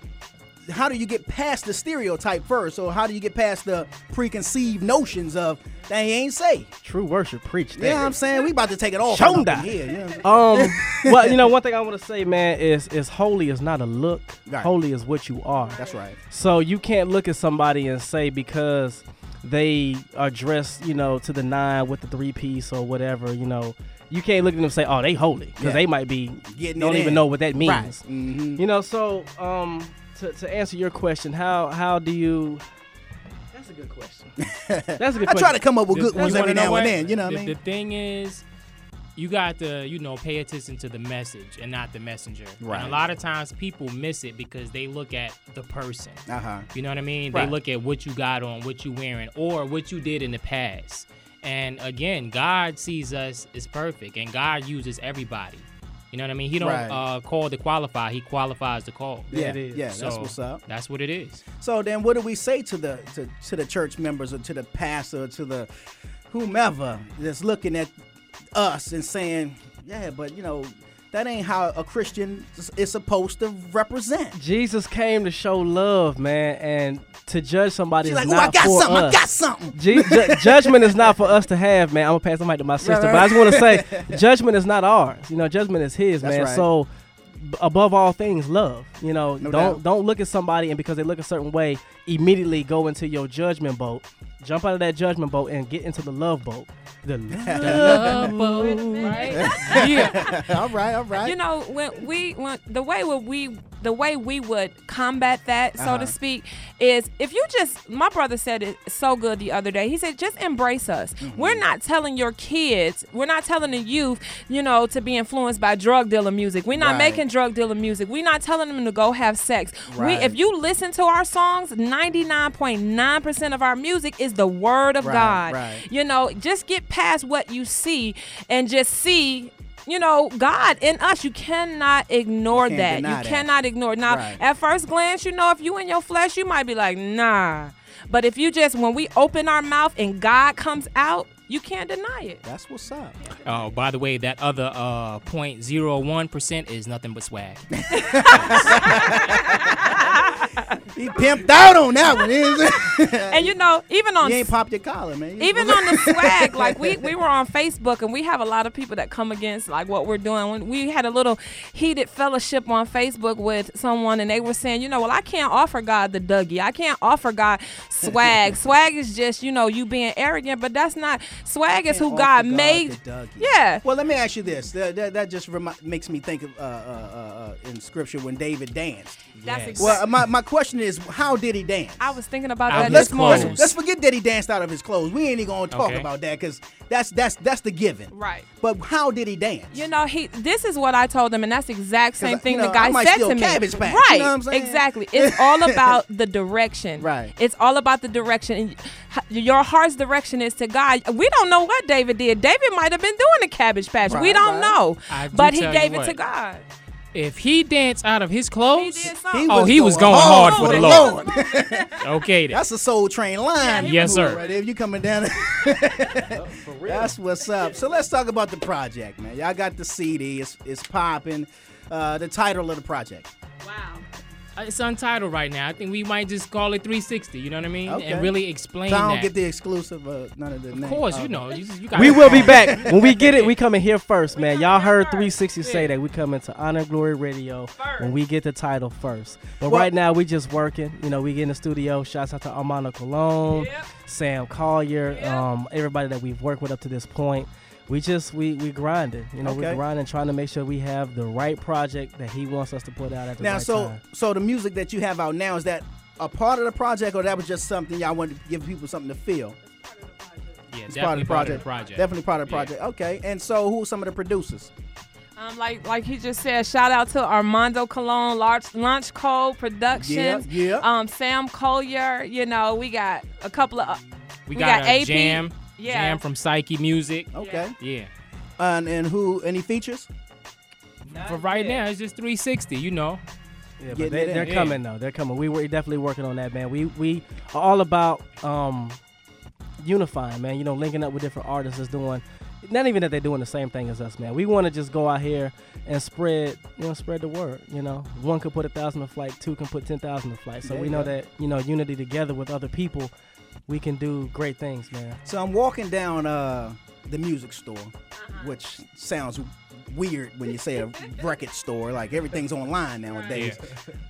how do you get past the stereotype first? Or how do you get past the preconceived notions of they ain't say? True worship, preach that. You know what I'm saying? We about to take it all Show 'em up that. in here. You know Um, well, you know, one thing I want to say, man, is is holy is not a look. Right. Holy is what you are. That's right. So you can't look at somebody and say because they are dressed, you know, to the nine with the three piece or whatever, you know, you can't look at them and say, oh, they holy because Yeah. they might be Getting don't even in. know what that means. Right. Mhm. You know, so um, to, to answer your question, how how do you? That's a good question. That's a good I question. try to come up with The- good ones you every wanna know now and then. You know what the, I mean? The thing is, you got to, you know, pay attention to the message and not the messenger. Right. And a lot of times people miss it because they look at the person. Uh-huh. You know what I mean? Right. They look at what you got on, what you wearing, or what you did in the past. And again, God sees us as perfect, and God uses everybody. You know what I mean? He don't Right. uh, call to qualify; He qualifies to call. Yeah, yeah, that's So, what's up. That's what it is. So then, what do we say to the to, to the church members or to the pastor or to the whomever that's looking at us and saying, "Yeah, but you know, that ain't how a Christian is- supposed to represent." Jesus came to show love, man, and to judge somebody She's is like, "Ooh, not I got for something, I us. got something." Ju- ju- judgment is not for us to have, man. I'm gonna pass the mic to my sister, right. but I just want to say, judgment is not ours. You know, judgment is His, That's man. right. So, above all things, love. You know, No don't doubt. don't look at somebody and because they look a certain way, immediately go into your judgment boat. Jump out of that judgment boat and get into the love boat. The love boat, right? yeah. all right, all right. You know, when we when the way what we the way we would combat that, so Uh-huh. to speak, is if you just my brother said it so good the other day. He said, just embrace us. Mm-hmm. We're not telling your kids, we're not telling the youth, you know, to be influenced by drug dealer music. We're not Right. making drug dealer music. We're not telling them to go have sex. Right. We if you listen to our songs, 99.9% of our music is the word of Right, God. right. You know, just get past what you see and just see you know, God in us, you cannot ignore can't that. You deny that. cannot ignore. Now, Right. at first glance, you know, if you in your flesh, you might be like, nah. But if you just, when we open our mouth and God comes out, you can't deny it. That's what's up. Oh, by the way, that other uh 0.01 percent is nothing but swag. He pimped out on that one. and you know, even on you ain't popped your collar, man. You- even on the swag, like we, we were on Facebook and we have a lot of people that come against like what we're doing. When we had a little heated fellowship on Facebook with someone and they were saying, you know, well I can't offer God the Dougie. I can't offer God swag. swag is just, you know, you being arrogant, but that's not swag is who Offer God made. the Yeah. Well, let me ask you this. That, that, that just remi- makes me think of uh, uh, uh, uh, in scripture when David danced. That's exactly. Well, my, my question is is how did he dance? I was thinking about Out that let's, this morning. let's, let's forget that he danced out of his clothes. We ain't even gonna talk Okay. about that because that's that's that's the given. Right. But how did he dance? You know, he. This is what I told him, and that's the exact same you thing know, the guy I might said steal to me. Patch, right. you know what I'm saying? Exactly. It's all about the direction. Right. It's all about the direction. And your heart's direction is to God. We don't know what David did. David might have been doing the Cabbage Patch. we don't right. know. I do But he tell you gave it what. to God. If he danced out of his clothes, He oh, he was going hard for the Lord. okay, then. That's a Soul Train line. Yes, sir. Right. If you coming down, that's what's up. So let's talk about the project, man. Y'all got the CD. It's it's popping. Uh, the title of the project. Uh, It's untitled right now. I think we might just call it 360. You know what I mean? Okay. And really explain So I don't that. get the exclusive. Uh, none of the. of course, you know. You, you We will be back when we get it. We coming here first, man. Y'all heard 360 say that we coming to Honor Glory Radio when we get the title first. But Well- right now we just working. You know, we get in the studio. Shouts out to Armando Colon, Sam Collier, um, everybody that we've worked with up to this point. We just we we grinding. You know, Okay. we're grinding, trying to make sure we have the right project that he wants us to put out at the Now, right so time. so the music that you have out now is that a part of the project, or that was just something y'all wanted to give people something to feel? Yeah, It's definitely part of the project. project. Definitely part of the Yeah. project. Okay. And so, who are some of the producers? Um, like like he just said, shout out to Armando Colon, Launch, Launch Code Productions. Yeah, yeah. Um, Sam Collier. You know, we got a couple of. Uh, We, got, a AP. Jam. Yeah. Jam from Psyche Music. Okay. Yeah. And and who? Any features? For right now, it's just 360. You know. Yeah, but Getting they, it in. they're Yeah. coming though. They're coming. We were definitely working on that, man. We we are all about um unifying, man. You know, linking up with different artists that's doing. Not even that they're doing the same thing as us, man. We want to just go out here and spread, you know, spread the word. You know, one could put a thousand to flight, two can put ten thousand to flight. So There we know go. that you know unity together with other people, we can do great things, man. So I'm walking down uh, the music store, Uh-huh. which sounds weird when you say a record store. Like everything's online nowadays.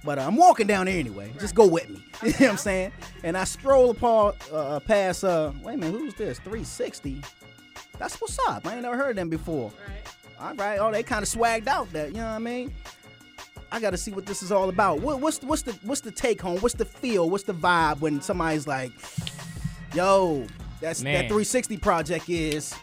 But uh, I'm walking down there anyway. Just go with me. you know what I'm saying? And I stroll apart, uh, past. Uh, wait a minute, who's this? 360. That's what's up. I ain't never heard of them before. All right. Oh, they kind of swagged out that. You know what I mean? I got to see what this is all about. What, what's what's the what's the take home? What's the feel? What's the vibe when somebody's like, "Yo, that's Man. that 360 project is."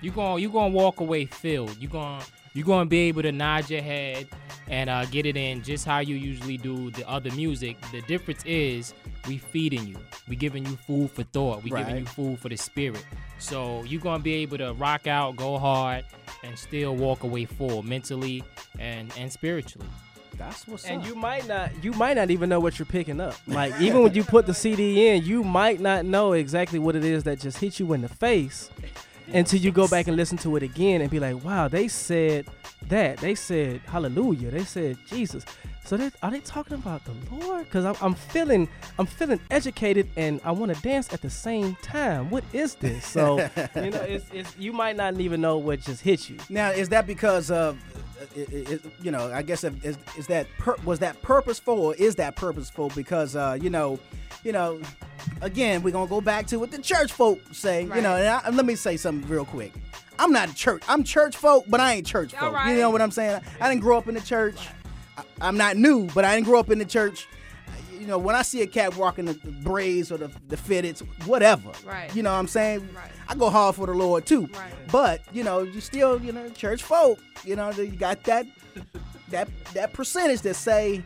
You going you gonna walk away filled. You going you gonna be able to nod your head and uh, get it in just how you usually do the other music. The difference is we feeding you. We giving you food for thought. We giving you food for the spirit. So you gonna be able to rock out, go hard, and still walk away full mentally and and spiritually. That's what's And up. you might not you might not even know what you're picking up. Like even when you put the CD in, you might not know exactly what it is that just hit you in the face until you go back and listen to it again and be like, "Wow, they said that. They said hallelujah. They said Jesus." So they, are they talking about the Lord? Because I'm, I'm feeling I'm feeling educated and I want to dance at the same time. What is this? So you know, it's, it's you might not even know what just hit you. Now, is that because of, uh, i- i- you know, I guess if, is, is that pur- was that purposeful or is that purposeful? Because uh, you know, you know, again, we're gonna go back to what the church folk say. You know, and I, let me say something real quick. I'm not a church. I'm church folk, but I ain't church folk. You know what I'm saying? I didn't grow up in the church. I, I'm not new, but I didn't grow up in the church. You know, when I see a cat walking the, the braids or the, the fitteds, whatever. Right. You know what I'm saying? Right. I go hard for the Lord too. Right. But, you know, you still, you know, church folk, you know, you got that that that percentage that say,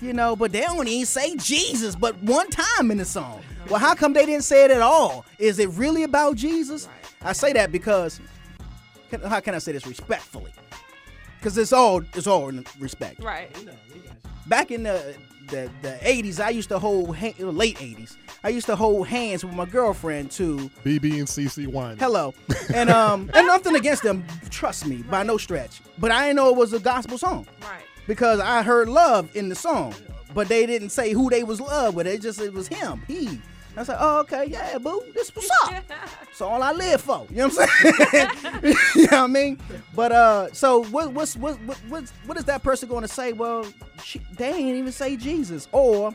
you know, but they don't even say Jesus but one time in the song. Well, how come they didn't say it at all? Is it really about Jesus? I say that because how can I say this respectfully? Because it's all it's all in respect. Right. Back in the the, the 80s, I used to hold ha- late 80s. I used to hold hands with my girlfriend to BeBe and CeCe Winans. Hello. And um and nothing against them, trust me, by no stretch. But I didn't know it was a gospel song. Right. Because I heard love in the song. But they didn't say who they was love with. It just it was him. He. I said, oh, okay, yeah, boo, this what's up. That's all I live for. You know what I'm saying? you know what I mean? But uh, so what, what's what what what's, what is that person going to say? Well, she, they ain't even say Jesus, or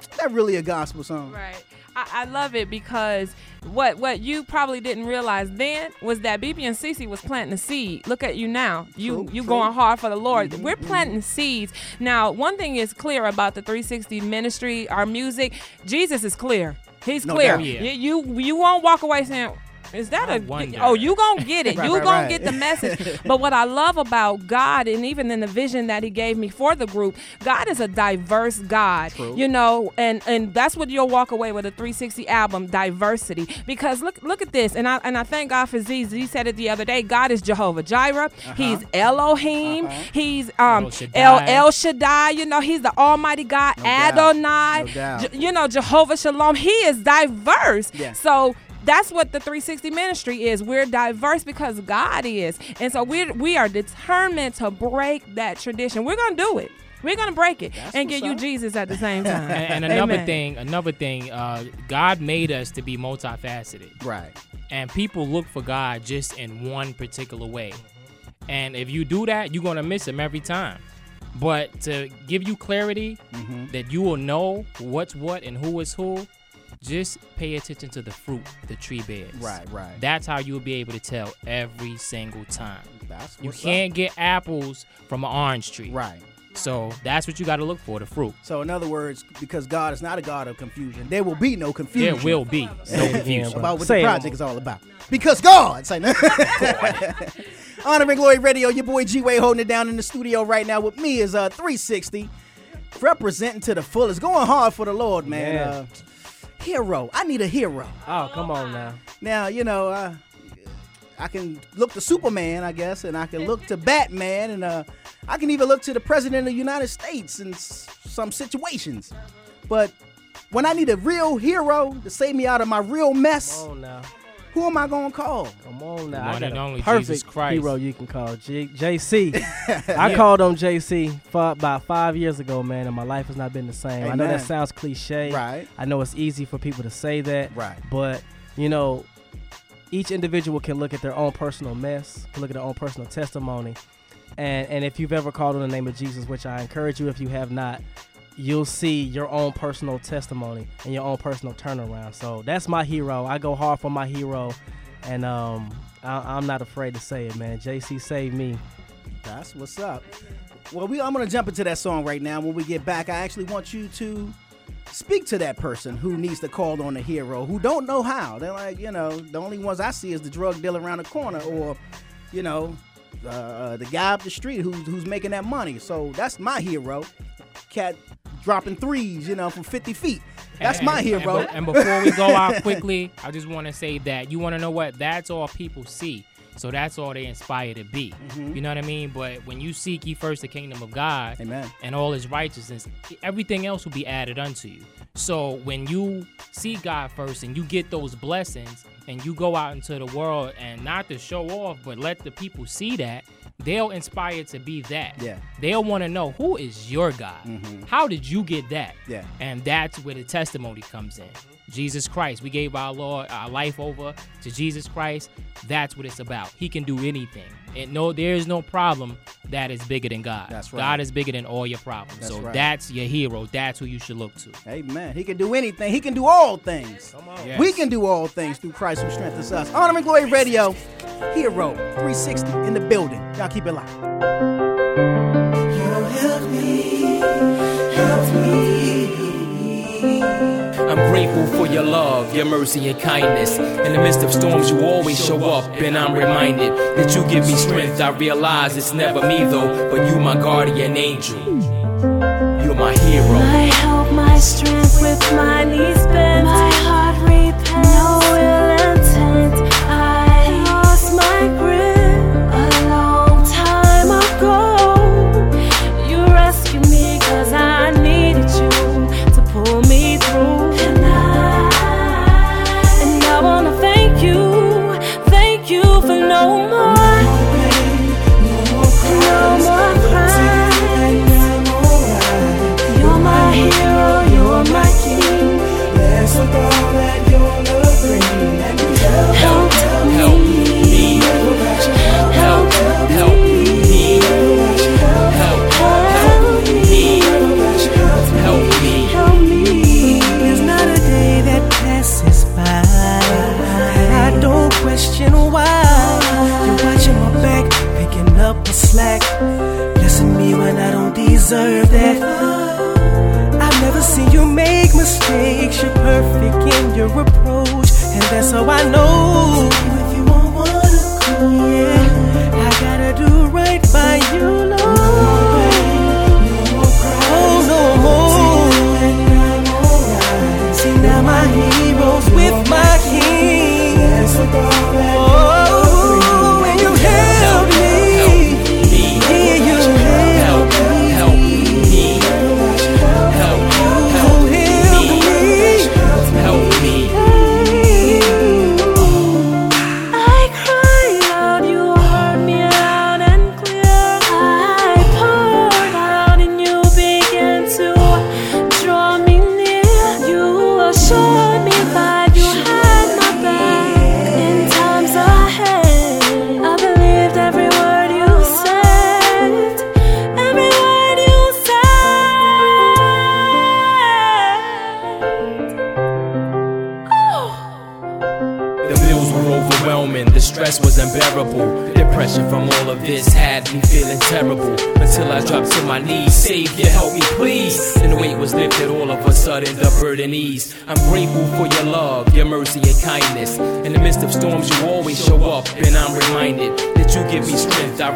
is that really a gospel song. Right. I, I love it because what what you probably didn't realize then was that BeBe and CeCe was planting a seed. Look at you now. You you going hard for the Lord. Mm-hmm, We're mm-hmm. planting seeds. Now, one thing is clear about the 360 ministry, our music. Jesus is clear. He's No clear. doubt. You, you you won't walk away saying. Is that a wonder. oh you gonna get it Right, you right, gonna right. get the message but what I love about God and even in the vision that he gave me for the group God is a diverse God True. you know and and that's what you'll walk away with a 360 album diversity because look look at this and I and I thank God for Z Z said it the other day God is Jehovah Jireh he's Elohim he's um El Shaddai. El El Shaddai you know he's the almighty God doubt. Adonai No doubt. Je- you know Jehovah Shalom he is diverse Yeah. so that's what the 360 ministry is. We're diverse because God is. And so we we are determined to break that tradition. We're going to do it. We're going to break it and get you Jesus at the same time. and, and another Amen. thing, another thing, uh, God made us to be multifaceted. Right. And people look for God just in one particular way. And if you do that, you're gonna miss him every time. But to give you clarity Mm-hmm. that you will know what's what and who is who, just pay attention to the fruit the tree bears. Right, right. That's how you'll be able to tell every single time. That's you can't up. get apples from an orange tree. Right. So that's what you got to look for, the fruit. So in other words, because God is not a God of confusion, there will be no confusion. There will be no confusion. about what Say the project is all about. Because God, say no. Honor and Glory Radio, your boy G Way holding it down in the studio right now with me is uh 360, representing to the fullest, going hard for the Lord, man. Yeah. Uh, hero, I need a hero. Oh, come on now. Now you know, uh, I can look to Superman, I guess, and I can look to Batman, and uh, I can even look to the President of the United States in s- some situations. But when I need a real hero to save me out of my real mess, Come on now. Who am I gonna call? Come on now. One I got and a only perfect Jesus Christ. hero you can call J- JC. I Yeah. called on JC for about five years ago, man, and my life has not been the same. I know that sounds cliche. Right. I know it's easy for people to say that. Right. But you know, each individual can look at their own personal mess, can look at their own personal testimony, and and if you've ever called on the name of Jesus, which I encourage you if you have not, you'll see your own personal testimony and your own personal turnaround. So that's my hero. I go hard for my hero, and um, I, I'm not afraid to say it, man. JC saved me. That's what's up. Well, we, I'm gonna jump into that song right now. When we get back, I actually want you to speak to that person who needs to call on a hero who don't know how. They're like, you know, the only ones I see is the drug dealer around the corner, or, you know, uh, the guy up the street who's who's making that money. So that's my hero. Cat dropping threes, you know, from 50 feet. That's And- my hero. And, and before we go out quickly, I just want to say that you want to know what? That's all people see. So that's all they inspire to be. Mm-hmm. You know what I mean? But when you seek ye first the kingdom of God Amen. and all his righteousness, everything else will be added unto you. So when you see God first and you get those blessings and you go out into the world and not to show off, but let the people see that, they'll inspire to be that. Yeah. They'll want to know who is your God? Mm-hmm. How did you get that? Yeah. And that's where the testimony comes in. Jesus Christ. We gave our Lord our life over to Jesus Christ. That's what it's about. He can do anything. And no, there is no problem that is bigger than God. That's right. God is bigger than all your problems. That's so right. that's your hero. That's who you should look to. Amen. He can do anything. He can do all things. Come on. Yes. We can do all things through Christ who strengthens us. Honor and Glory Radio, Hero 360 in the building. Y'all keep it locked. Help me, help me. I'm grateful for your love, your mercy, and kindness. In the midst of storms, you always show up, and I'm reminded that you give me strength. I realize it's never me, though, but you, my guardian angel. You're my hero. My help, my strength with my knees bent. My heart slack. Blessing me when I don't deserve that. I've never seen you make mistakes. You're perfect in your approach, and that's how I know. If you wanna go, yeah, I gotta do right by you.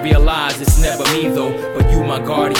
Realize it's never me though, but you my guardian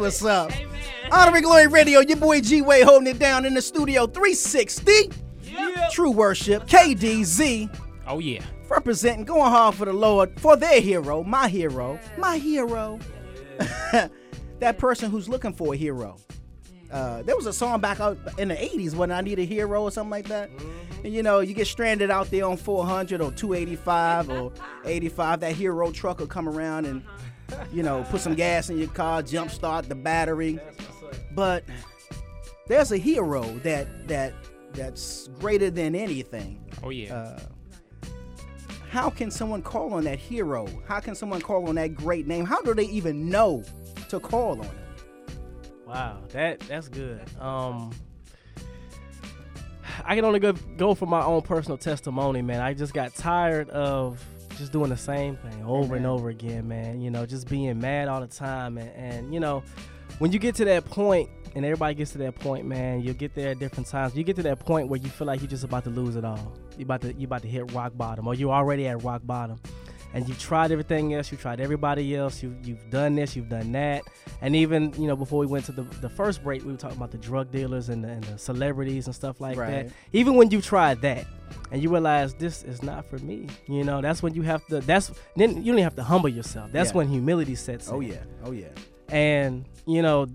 what's up. Honor and Glory Radio, your boy G Way holding it down in the studio 360. True worship, KDZ. Oh yeah. Representing, going hard for the Lord, for their hero, my hero, my hero. that person who's looking for a hero. Uh, there was a song back out in the 80s when I need a hero or something like that. And you know, you get stranded out there on 400 or 285 or 85. That hero truck will come around and, you know, put some gas in your car, jump start the battery. But there's a hero that that that's greater than anything. Oh yeah. Uh, how can someone call on that hero? How can someone call on that great name? How do they even know to call on it? Wow, that that's good. Um, I can only go go for my own personal testimony, man. I just got tired of just doing the same thing over and over again, man. You know, just being mad all the time, and, and you know, when you get to that point, and everybody gets to that point, man, you'll get there at different times. You get to that point where you feel like you're just about to lose it all. You're about to you're about to hit rock bottom, or you're already at rock bottom and you've tried everything else. You've tried everybody else. You, you've done this. You've done that. And even you know before we went to the, the first break, we were talking about the drug dealers and the, and the celebrities and stuff like Right. that. Even when you tried that, and you realize this is not for me, you know, that's when you have to. That's then you don't even have to humble yourself. That's Yeah. when humility sets oh, in. Oh yeah, oh yeah. And you know,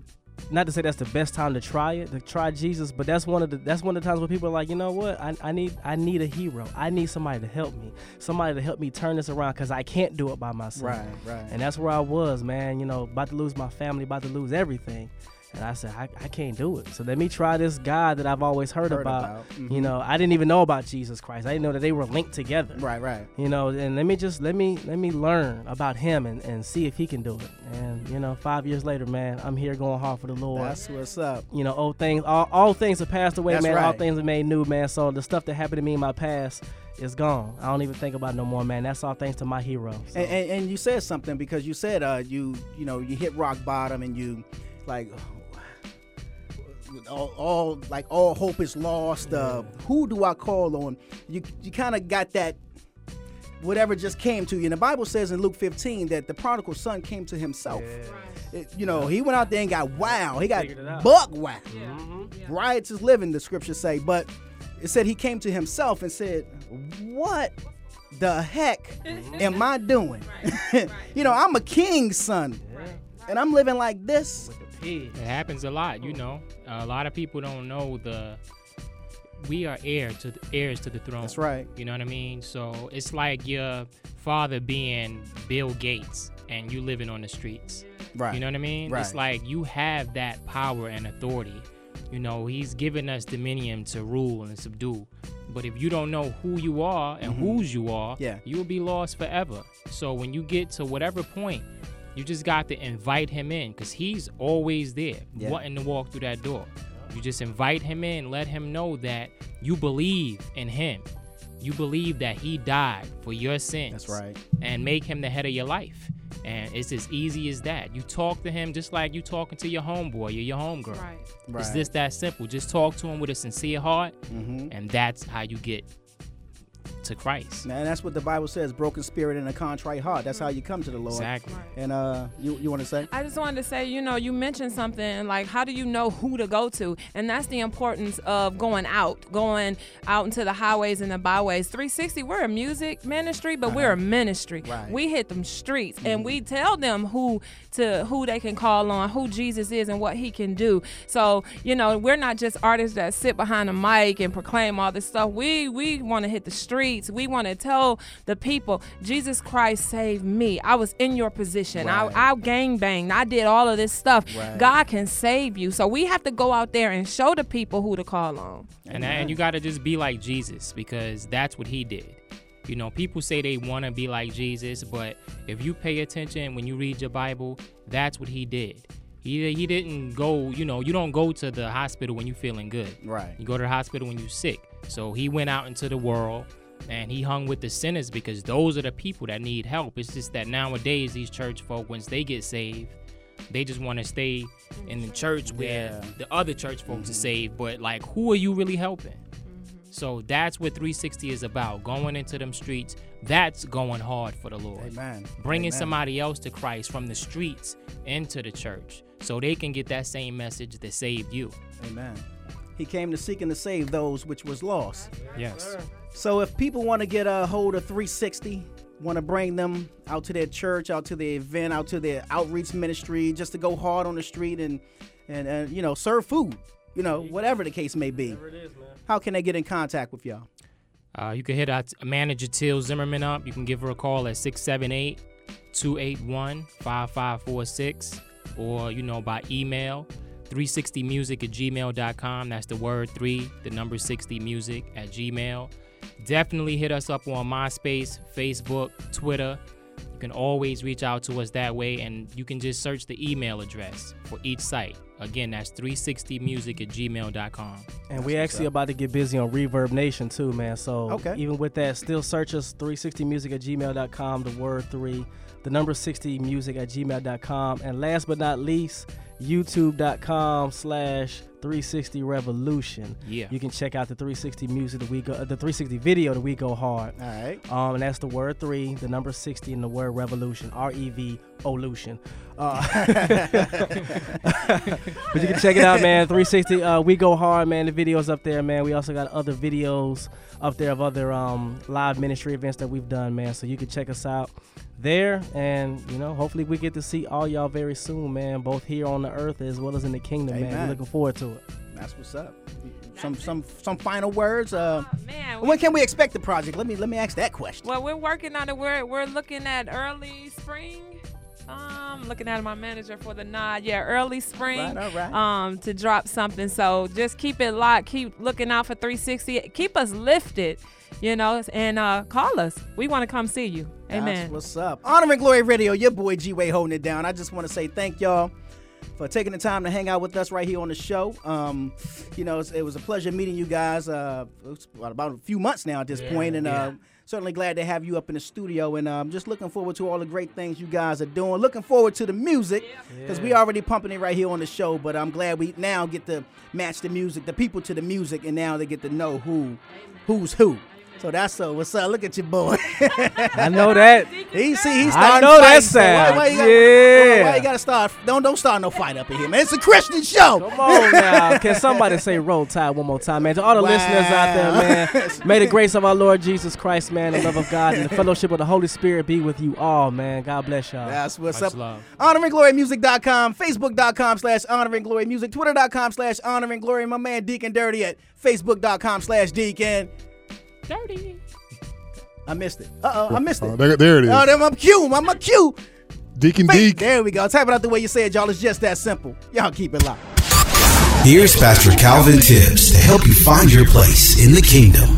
not to say that's the best time to try it, to try Jesus, but that's one of the that's one of the times where people are like, you know what, I, I need I need a hero. I need somebody to help me, somebody to help me turn this around because I can't do it by myself. Right, right. And that's where I was, man. You know, about to lose my family, about to lose everything. And I said, I, I can't do it. So let me try this God that I've always heard, Heard about. about, mhm. You know, I didn't even know about Jesus Christ. I didn't know that they were linked together. Right, right. You know, and let me just let me let me learn about him and, and see if he can do it. And you know, five years later, man, I'm here going hard for the Lord. That's what's up. You know, old things, all, all things have passed away, That's man. All things are made new, man. So the stuff that happened to me in my past is gone. I don't even think about it no more, man. That's all thanks to my hero. So. And, and, and you said something because you said uh, you you know you hit rock bottom and you like all, all like all hope is lost. Uh, who do I call on? You you kind of got that whatever just came to you. And the Bible says in Luke 15 that the prodigal son came to himself. It- you know, he went out there and got wow. He got Figured it out. buck wow. Riotous living, the scriptures say. But it said he came to himself and said, What the heck am I doing? you know, I'm a king's son. And I'm living like this. It happens a lot, you know. a lot of people don't know the we are heir to the, heirs to the throne. That's right. You know what I mean? So it's like your father being Bill Gates and you living on the streets. Right. You know what I mean? Right. It's like you have that power and authority. You know, he's given us dominion to rule and subdue. But if you don't know who you are and Mhm. whose you are, Yeah. you will be lost forever. So when you get to whatever point, you just got to invite him in because he's always there, Yeah. wanting to walk through that door. You just invite him in, let him know that you believe in him. You believe that he died for your sins. That's right. And make him the head of your life. And it's as easy as that. You talk to him just like you talking to your homeboy or your homegirl. Right. right. It's Right. just that simple. Just talk to him with a sincere heart, Mhm. and that's how you get to Christ. And that's what the Bible says: broken spirit and a contrite heart. That's how you come to the Lord. Exactly. And uh, you you want to say? I just wanted to say, you know, you mentioned something like how do you know who to go to? And that's the importance of going out, going out into the highways and the byways. 360, we're a music ministry, but we're a ministry. Right. We hit them streets and we tell them who to who they can call on, who Jesus is and what he can do. So, you know, we're not just artists that sit behind a mic and proclaim all this stuff. We we want to hit the streets. We want to tell the people, Jesus Christ saved me. I was in your position. Right. I, I gang banged. I did all of this stuff. Right. God can save you. So we have to go out there and show the people who to call on. And, and you got to just be like Jesus because that's what he did. You know, people say they want to be like Jesus, but if you pay attention when you read your Bible, that's what he did. He, he didn't go, you know, you don't go to the hospital when you're feeling good. Right. You go to the hospital when you're sick. So he went out into the world and he hung with the sinners because those are the people that need help. It's just that nowadays, these church folk, once they get saved, they just want to stay in the church where Yeah. the other church folks are mm-hmm. saved. But like, who are you really helping? So that's what 360 is about. Going into them streets. That's going hard for the Lord. Amen. Bringing Amen. somebody else to Christ from the streets into the church so they can get that same message that saved you. Amen. He came to seek and to save those which was lost. Yes. So if people want to get a hold of 360, want to bring them out to their church, out to the event, out to their outreach ministry, just to go hard on the street and and, and you know serve food, you know whatever the case may be. How can they get in contact with y'all? Uh, you can hit our t- manager Till Zimmerman up. You can give her a call at 678 281 5546 or, you know, by email 360music at gmail.com. That's the word three, the number 60 music at gmail. Definitely hit us up on MySpace, Facebook, Twitter. You can always reach out to us that way, and you can just search the email address for each site. Again, that's 360music at gmail.com. And we actually about to get busy on Reverb Nation too, man. So Okay. even with that, still search us 360music at gmail.com, the word three, the number 60 music at gmail.com. And last but not least, youtube.com slash 360 revolution. Yeah. You can check out the 360 music that we go, the 360 video that we go hard. All right. Um, and that's the word three, the number 60, and the word revolution, R E V Olution. Uh, but you can check it out, man. 360, uh, we go hard, man. The videos up there, man. We also got other videos up there of other um, live ministry events that we've done, man. So you can check us out there, and you know, hopefully we get to see all y'all very soon, man. Both here on the earth as well as in the kingdom, man. We're looking forward to it. That's what's up. Some some some final words. Uh, man, when can we expect the project? Let me let me ask that question. Well, we're working on it. We're we're looking at early spring. Um, looking at my manager for the nod. Yeah, early spring. Right, all right. Um, to drop something. So just keep it locked. Keep looking out for 360. Keep us lifted. You know, and uh, call us. We want to come see you. Amen. That's what's up. Honor and Glory Radio, your boy G Way holding it down. I just want to say thank y'all for taking the time to hang out with us right here on the show. Um, you know, it was a pleasure meeting you guys. Uh, it's about, a few months now at this Yeah, point, and yeah. uh, certainly glad to have you up in the studio. And um, just looking forward to all the great things you guys are doing. Looking forward to the music because we Yeah. already pumping it right here on the show. But I'm glad we now get to match the music, the people to the music, and now they get to know who, who's who. So that's so. What's up? Look at your boy. I know that. He see he's I starting know that fights, so why- why you gotta- Yeah. Why you gotta start? Don't don't start no fight up in here, man. It's a Christian show. Come on now. Can somebody say roll tide one more time, man? To all the Wow. listeners out there, man. May the grace of our Lord Jesus Christ, man, the love of God, and the fellowship of the Holy Spirit be with you all, man. God bless y'all. That's what's up. HonoringGloryMusic.com, Facebook.com slash Honor and Glory Music, Twitter.com slash Honor and Glory. My man Deacon Dirty at Facebook.com slash Deacon. Dirty. I missed it. Uh oh, I missed it. Oh, there- there it is. Oh, there, I'm cue. I'm a cue. Deacon Faith, Deek. There we go. Type it out the way you say it, y'all. It's just that simple. Y'all keep it locked. Here's Pastor Calvin Tibbs to help you find your place in the kingdom.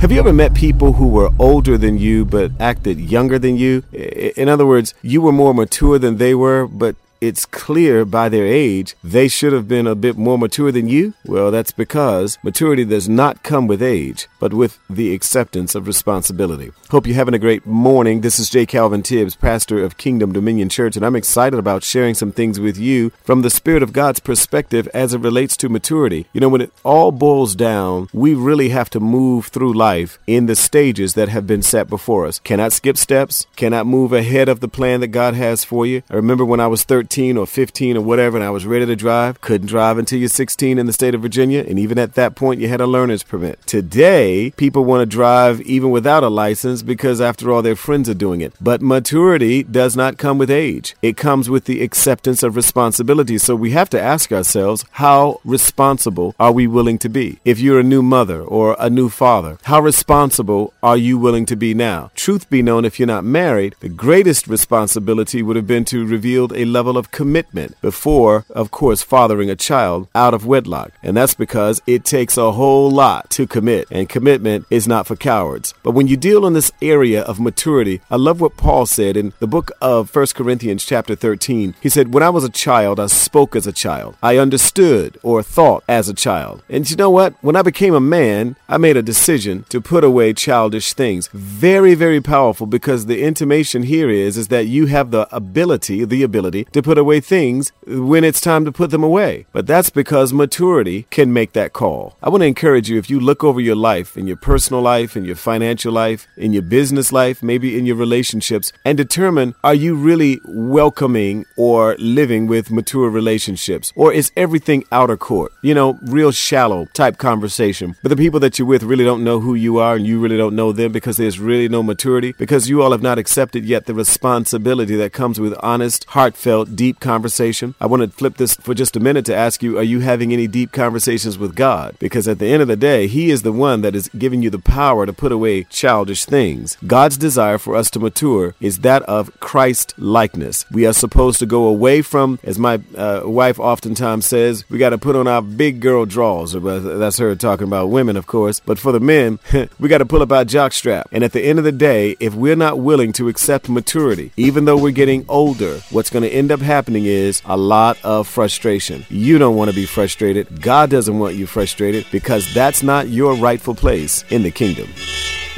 Have you ever met people who were older than you but acted younger than you? In other words, you were more mature than they were, but it's clear by their age they should have been a bit more mature than you? Well, that's because maturity does not come with age, but with the acceptance of responsibility. Hope you're having a great morning. This is J. Calvin Tibbs, pastor of Kingdom Dominion Church, and I'm excited about sharing some things with you from the Spirit of God's perspective as it relates to maturity. You know, when it all boils down, we really have to move through life in the stages that have been set before us. Cannot skip steps, cannot move ahead of the plan that God has for you. I remember when I was 13 or 15 or whatever and I was ready to drive, couldn't drive until you're 16 in the state of Virginia, and even at that point you had a learner's permit. Today, people want to drive even without a license because after all their friends are doing it. But maturity does not come with age. It comes with the acceptance of responsibility. So we have to ask ourselves, how responsible are we willing to be? If you're a new mother or a new father, how responsible are you willing to be now? Truth be known, if you're not married, the greatest responsibility would have been to reveal a level of commitment before, of course, fathering a child out of wedlock. And that's because it takes a whole lot to commit, and commitment is not for cowards. But when you deal in this area of maturity, I love what Paul said in the book of 1 Corinthians chapter 13. He said, When I was a child, I spoke as a child. I understood or thought as a child. And you know what? When I became a man, I made a decision to put away childish things. Very, very powerful because the intimation here is, is that you have the ability, the ability to put away things when it's time to put them away. But that's because maturity can make that call. I want to encourage you if you look over your life, in your personal life, in your financial life, in your business life, maybe in your relationships, and determine are you really welcoming or living with mature relationships? Or is everything outer court? You know, real shallow type conversation. But the people that you're with really don't know who you are and you really don't know them because there's really no maturity, because you all have not accepted yet the responsibility that comes with honest, heartfelt, deep conversation. I want to flip this for just a minute to ask you, are you having any deep conversations with God? Because at the end of the day, He is the one that is giving you the power to put away childish things. God's desire for us to mature is that of Christ likeness. We are supposed to go away from, as my uh, wife oftentimes says, we got to put on our big girl drawers. That's her talking about women, of course. But for the men, we got to pull up our jock strap. And at the end of the day, if we're not willing to accept maturity, even though we're getting older, what's going to end up happening is a lot of frustration. You don't want to be frustrated. God doesn't want you frustrated because that's not your rightful place in the kingdom.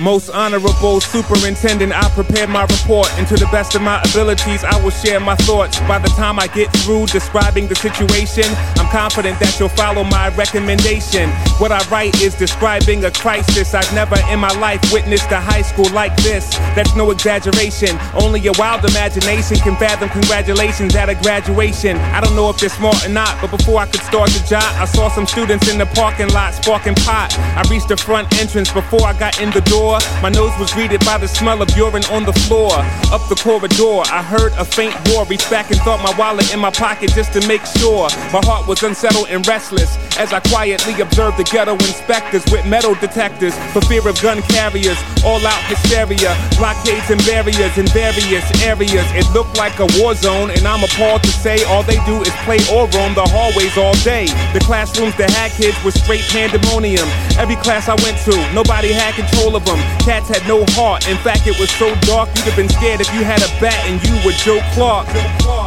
Most honorable superintendent, I prepared my report, and to the best of my abilities, I will share my thoughts. By the time I get through describing the situation, I'm confident that you'll follow my recommendation. What I write is describing a crisis. I've never in my life witnessed a high school like this. That's no exaggeration. Only a wild imagination can fathom congratulations at a graduation. I don't know if they're smart or not, but before I could start the job, I saw some students in the parking lot sparking pot. I reached the front entrance before I got in the door. My nose was greeted by the smell of urine on the floor. Up the corridor, I heard a faint roar. Reached back and thought my wallet in my pocket just to make sure. My heart was unsettled and restless as I quietly observed the ghetto inspectors with metal detectors for fear of gun carriers. All out hysteria, blockades and barriers in various areas. It looked like a war zone, and I'm appalled to say all they do is play or roam the hallways all day. The classrooms that had kids were straight pandemonium. Every class I went to, nobody had control of them. Cats had no heart. In fact, it was so dark you'd have been scared if you had a bat and you were Joe Clark.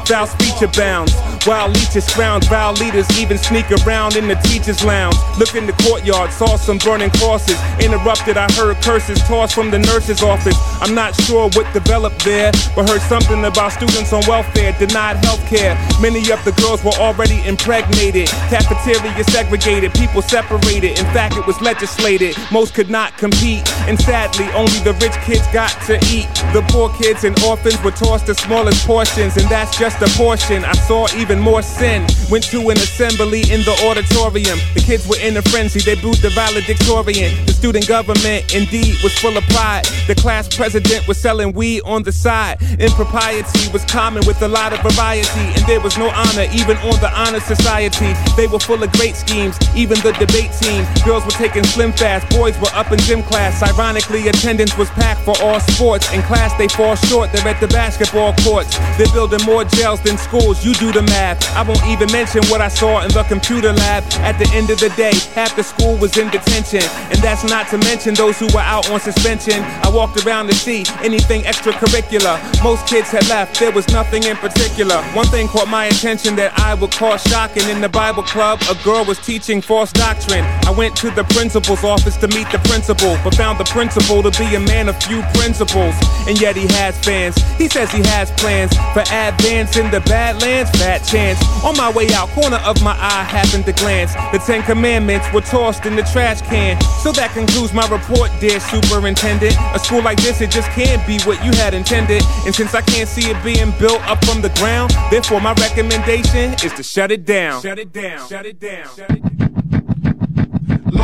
Foul speech abounds. Wild leeches frown. vile leaders even sneak around in the teacher's lounge. Look in the courtyard, saw some burning crosses. Interrupted, I heard curses tossed from the nurse's office. I'm not sure what developed there, but heard something about students on welfare, denied health care. Many of the girls were already impregnated. Cafeteria segregated, people separated. In fact, it was legislated. Most could not compete, and sadly, only the rich kids got to eat. The poor kids and orphans were tossed the smallest portions, and that's just a portion. I saw even more sin. Went to an assembly in the auditorium. The kids were in a frenzy, they booed the valedictorian. The student government indeed was full of pride. The class president was selling weed on the side. Impropriety was common with a lot of variety, and there was no honor even on the honor society. They were full of great schemes, even the debate team. Girls were taking slim fast, boys were up in gym class. Ironically, attendance was packed for all sports. In class, they fall short, they're at the basketball courts. They're building more jails than schools, you do the math. I won't even mention what I saw in the computer lab. At the end of the day, half the school was in detention. And that's not to mention those who were out on suspension. I walked around to see anything extracurricular. Most kids had left, there was nothing in particular. One thing caught my attention that I would call shocking. In the Bible club, a girl was teaching false doctrine. I went to the principal's office to meet the principal, but found the principal to be a man of few principles. And yet he has fans. He says he has plans for advance in the Badlands. Fat chance. On my way out, corner of my eye happened to glance. The Ten Commandments were tossed in the trash can. So that concludes my report, dear superintendent. A school like this, it just can't be what you had intended. And since I can't see it being built up from the ground, therefore my recommendation is to shut it down. Shut it down. Shut it down. Shut it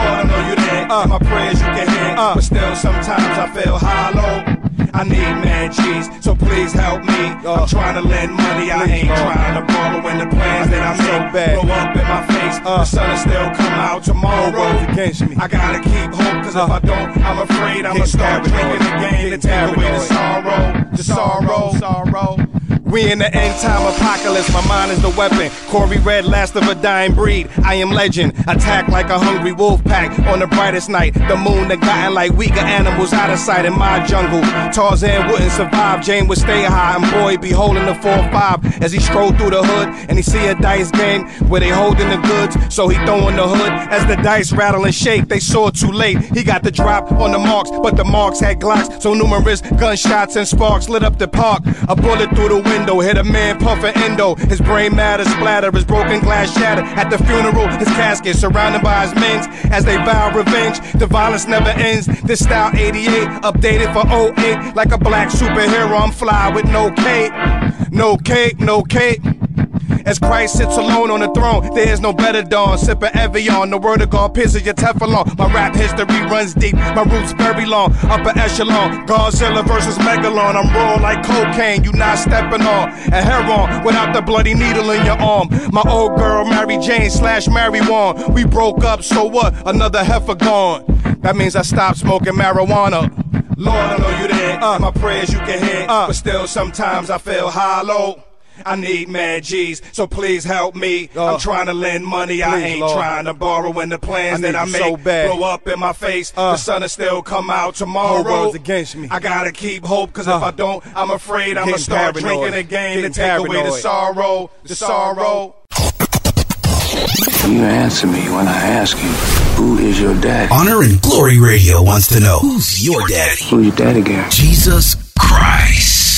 Lord, I know you there. Uh, my prayers you can hear, uh, but still sometimes I feel hollow. I need man cheese, so please help me. I'm trying to lend money, I ain't trying to borrow. When the plans that I make blow up in my face, the sun will still come out tomorrow. Against me. I gotta keep hope, cause if I don't, I'm afraid I'ma start drinking again to take away the sorrow, the sorrow, sorrow. We in the end time apocalypse, my mind is the weapon. Corey Red, last of a dying breed. I am legend. Attack like a hungry wolf pack on the brightest night. The moon gotten like weaker animals out of sight in my jungle. Tarzan wouldn't survive, Jane would stay high, and boy be holding the 4-5 as he strolled through the hood and he see a dice game where they holding the goods. So he throwing the hood as the dice rattle and shake. They saw it too late. He got the drop on the marks, but the marks had glocks. So numerous gunshots and sparks lit up the park. A bullet through the window hit a man puffin' endo. His brain matter splatter, his broken glass shattered. At the funeral, his casket surrounded by his men as they vow revenge. The violence never ends. This style 88, updated for 08. Like a black superhero, I'm fly with no cape. No cape, no cape. As Christ sits alone on the throne, there is no better dawn. Sipping Evian, the word of God pierces your Teflon. My rap history runs deep, my roots very long. Upper echelon, Godzilla versus Megalon. I'm raw like cocaine, you not stepping on. And heroin without the bloody needle in your arm. My old girl, Mary Jane slash Mary Wan. We broke up, so what? Another heifer gone. That means I stopped smoking marijuana. Lord, I know you there. Uh, my prayers you can hear, uh, but still sometimes I feel hollow. I need mad G's, so please help me. I'm trying to lend money, I ain't Lord. trying to borrow. When the plans I that I need make so bad. blow up in my face, Uh. the sun will still come out tomorrow. Whole world's against me. I gotta keep hope, cause if Uh. I don't, I'm afraid I'ma start paranoid. drinking again to Getting take away the sorrow, the sorrow. You answer me when I ask you, who is your daddy? Honor and Glory Radio wants to know who's your daddy? Who's your daddy, Gary? Jesus Christ.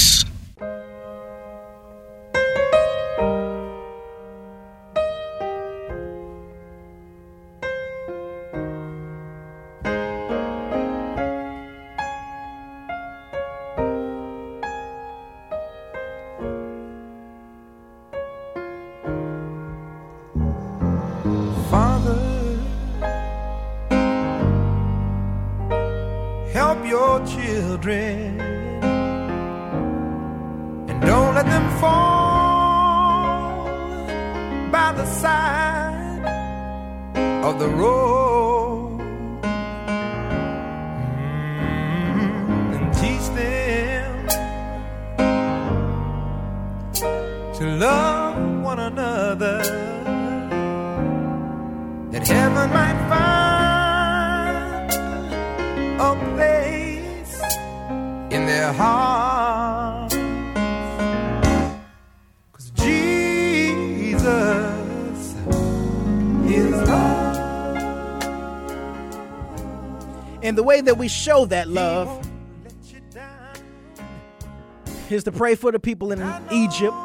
That we show that love is to pray for the people in Egypt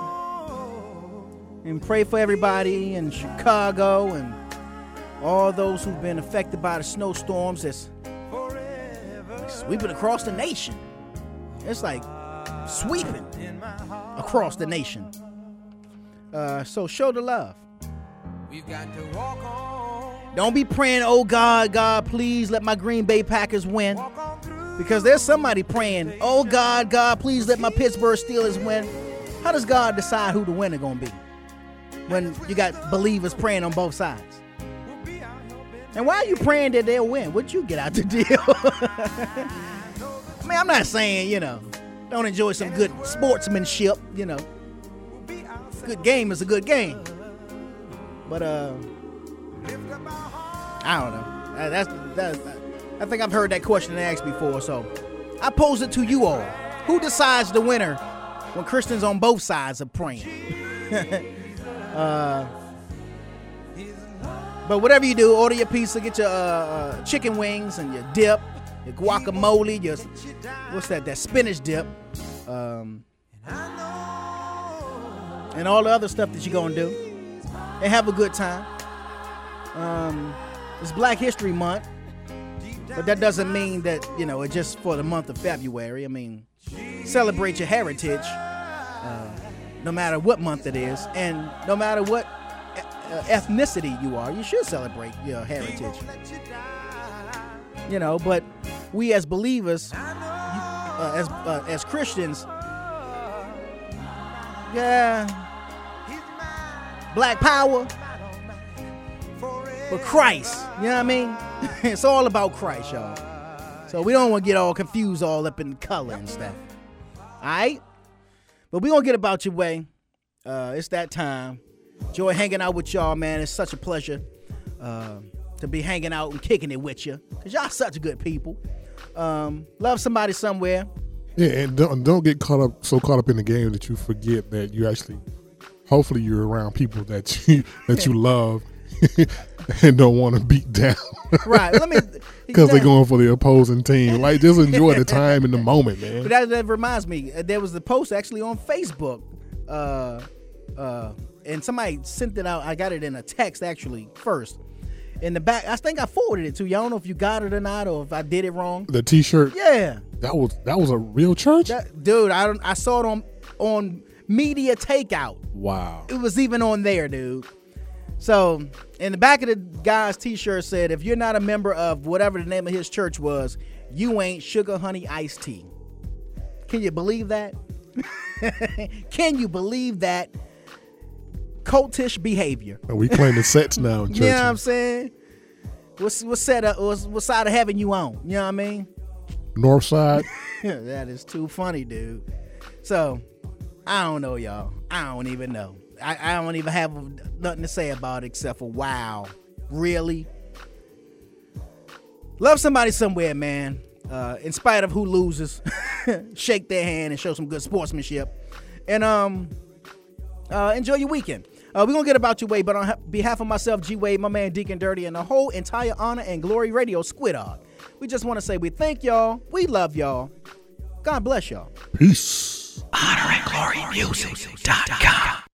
and pray for everybody in Chicago and all those who've been affected by the snowstorms that's sweeping across the nation. It's like sweeping across the nation. Uh, so show the love. We've got to walk on Don't be praying, oh God, God, please let my Green Bay Packers win. Because there's somebody praying, oh God, God, please let my Pittsburgh Steelers win. How does God decide who the winner gonna be? When you got believers praying on both sides. And why are you praying that they'll win? What you get out the deal? I mean, I'm not saying, you know, don't enjoy some good sportsmanship, you know. Good game is a good game. But uh I don't know. Uh, That's that's I think I've heard that question asked before, so I pose it to you all. Who decides the winner when Christians on both sides are praying? uh, but whatever you do, order your pizza, get your uh, uh, chicken wings and your dip, your guacamole, your what's that? That spinach dip, um, and all the other stuff that you're gonna do, and have a good time. Um, it's Black History Month, but that doesn't mean that you know it's just for the month of February. I mean, celebrate your heritage, uh, no matter what month it is, and no matter what uh, ethnicity you are, you should celebrate your heritage. You know, but we as believers, uh, as uh, as Christians, yeah, Black Power, but Christ. You know what I mean? it's all about Christ, y'all. So we don't want to get all confused, all up in color and stuff. All right, but we gonna get about your way. Uh, it's that time. Joy hanging out with y'all, man. It's such a pleasure uh, to be hanging out and kicking it with you, cause y'all such good people. Um, love somebody somewhere. Yeah, and don't don't get caught up so caught up in the game that you forget that you actually, hopefully, you're around people that you that you love and don't want to beat down. Right. Let me. Because they're going for the opposing team. Like, just enjoy the time and the moment, man. But that, that reminds me, uh, there was the post actually on Facebook, uh, uh, and somebody sent it out. I got it in a text actually first. In the back, I think I forwarded it to you. I don't know if you got it or not, or if I did it wrong. The T-shirt. Yeah, That was that was a real church. that, dude. I don't. I saw it on on Media Takeout. wow. It was even on there, dude. So in the back of the guy's T-shirt said, "If you're not a member of whatever the name of his church was, you ain't sugar honey iced tea." Can you believe that? Can you believe that cultish behavior? And we playing the sets now in You know what. I'm saying? What's what set up? Uh, what's, what side of heaven you on? You know what I mean? North side. that is too funny, dude. So, I don't know, y'all. I don't even know. I, I don't even have nothing to say about it except for wow. Really? Love somebody somewhere, man. Uh, in spite of who loses, shake their hand and show some good sportsmanship. And um, uh, enjoy your weekend. Uh, we're gonna get about your way, but on behalf of myself, G Wade, my man Deacon Dirty, and the whole entire Honor and Glory Radio Squid Dog, we just want to say we thank y'all, we love y'all, God bless y'all. Peace. Honor and Glory Music.com.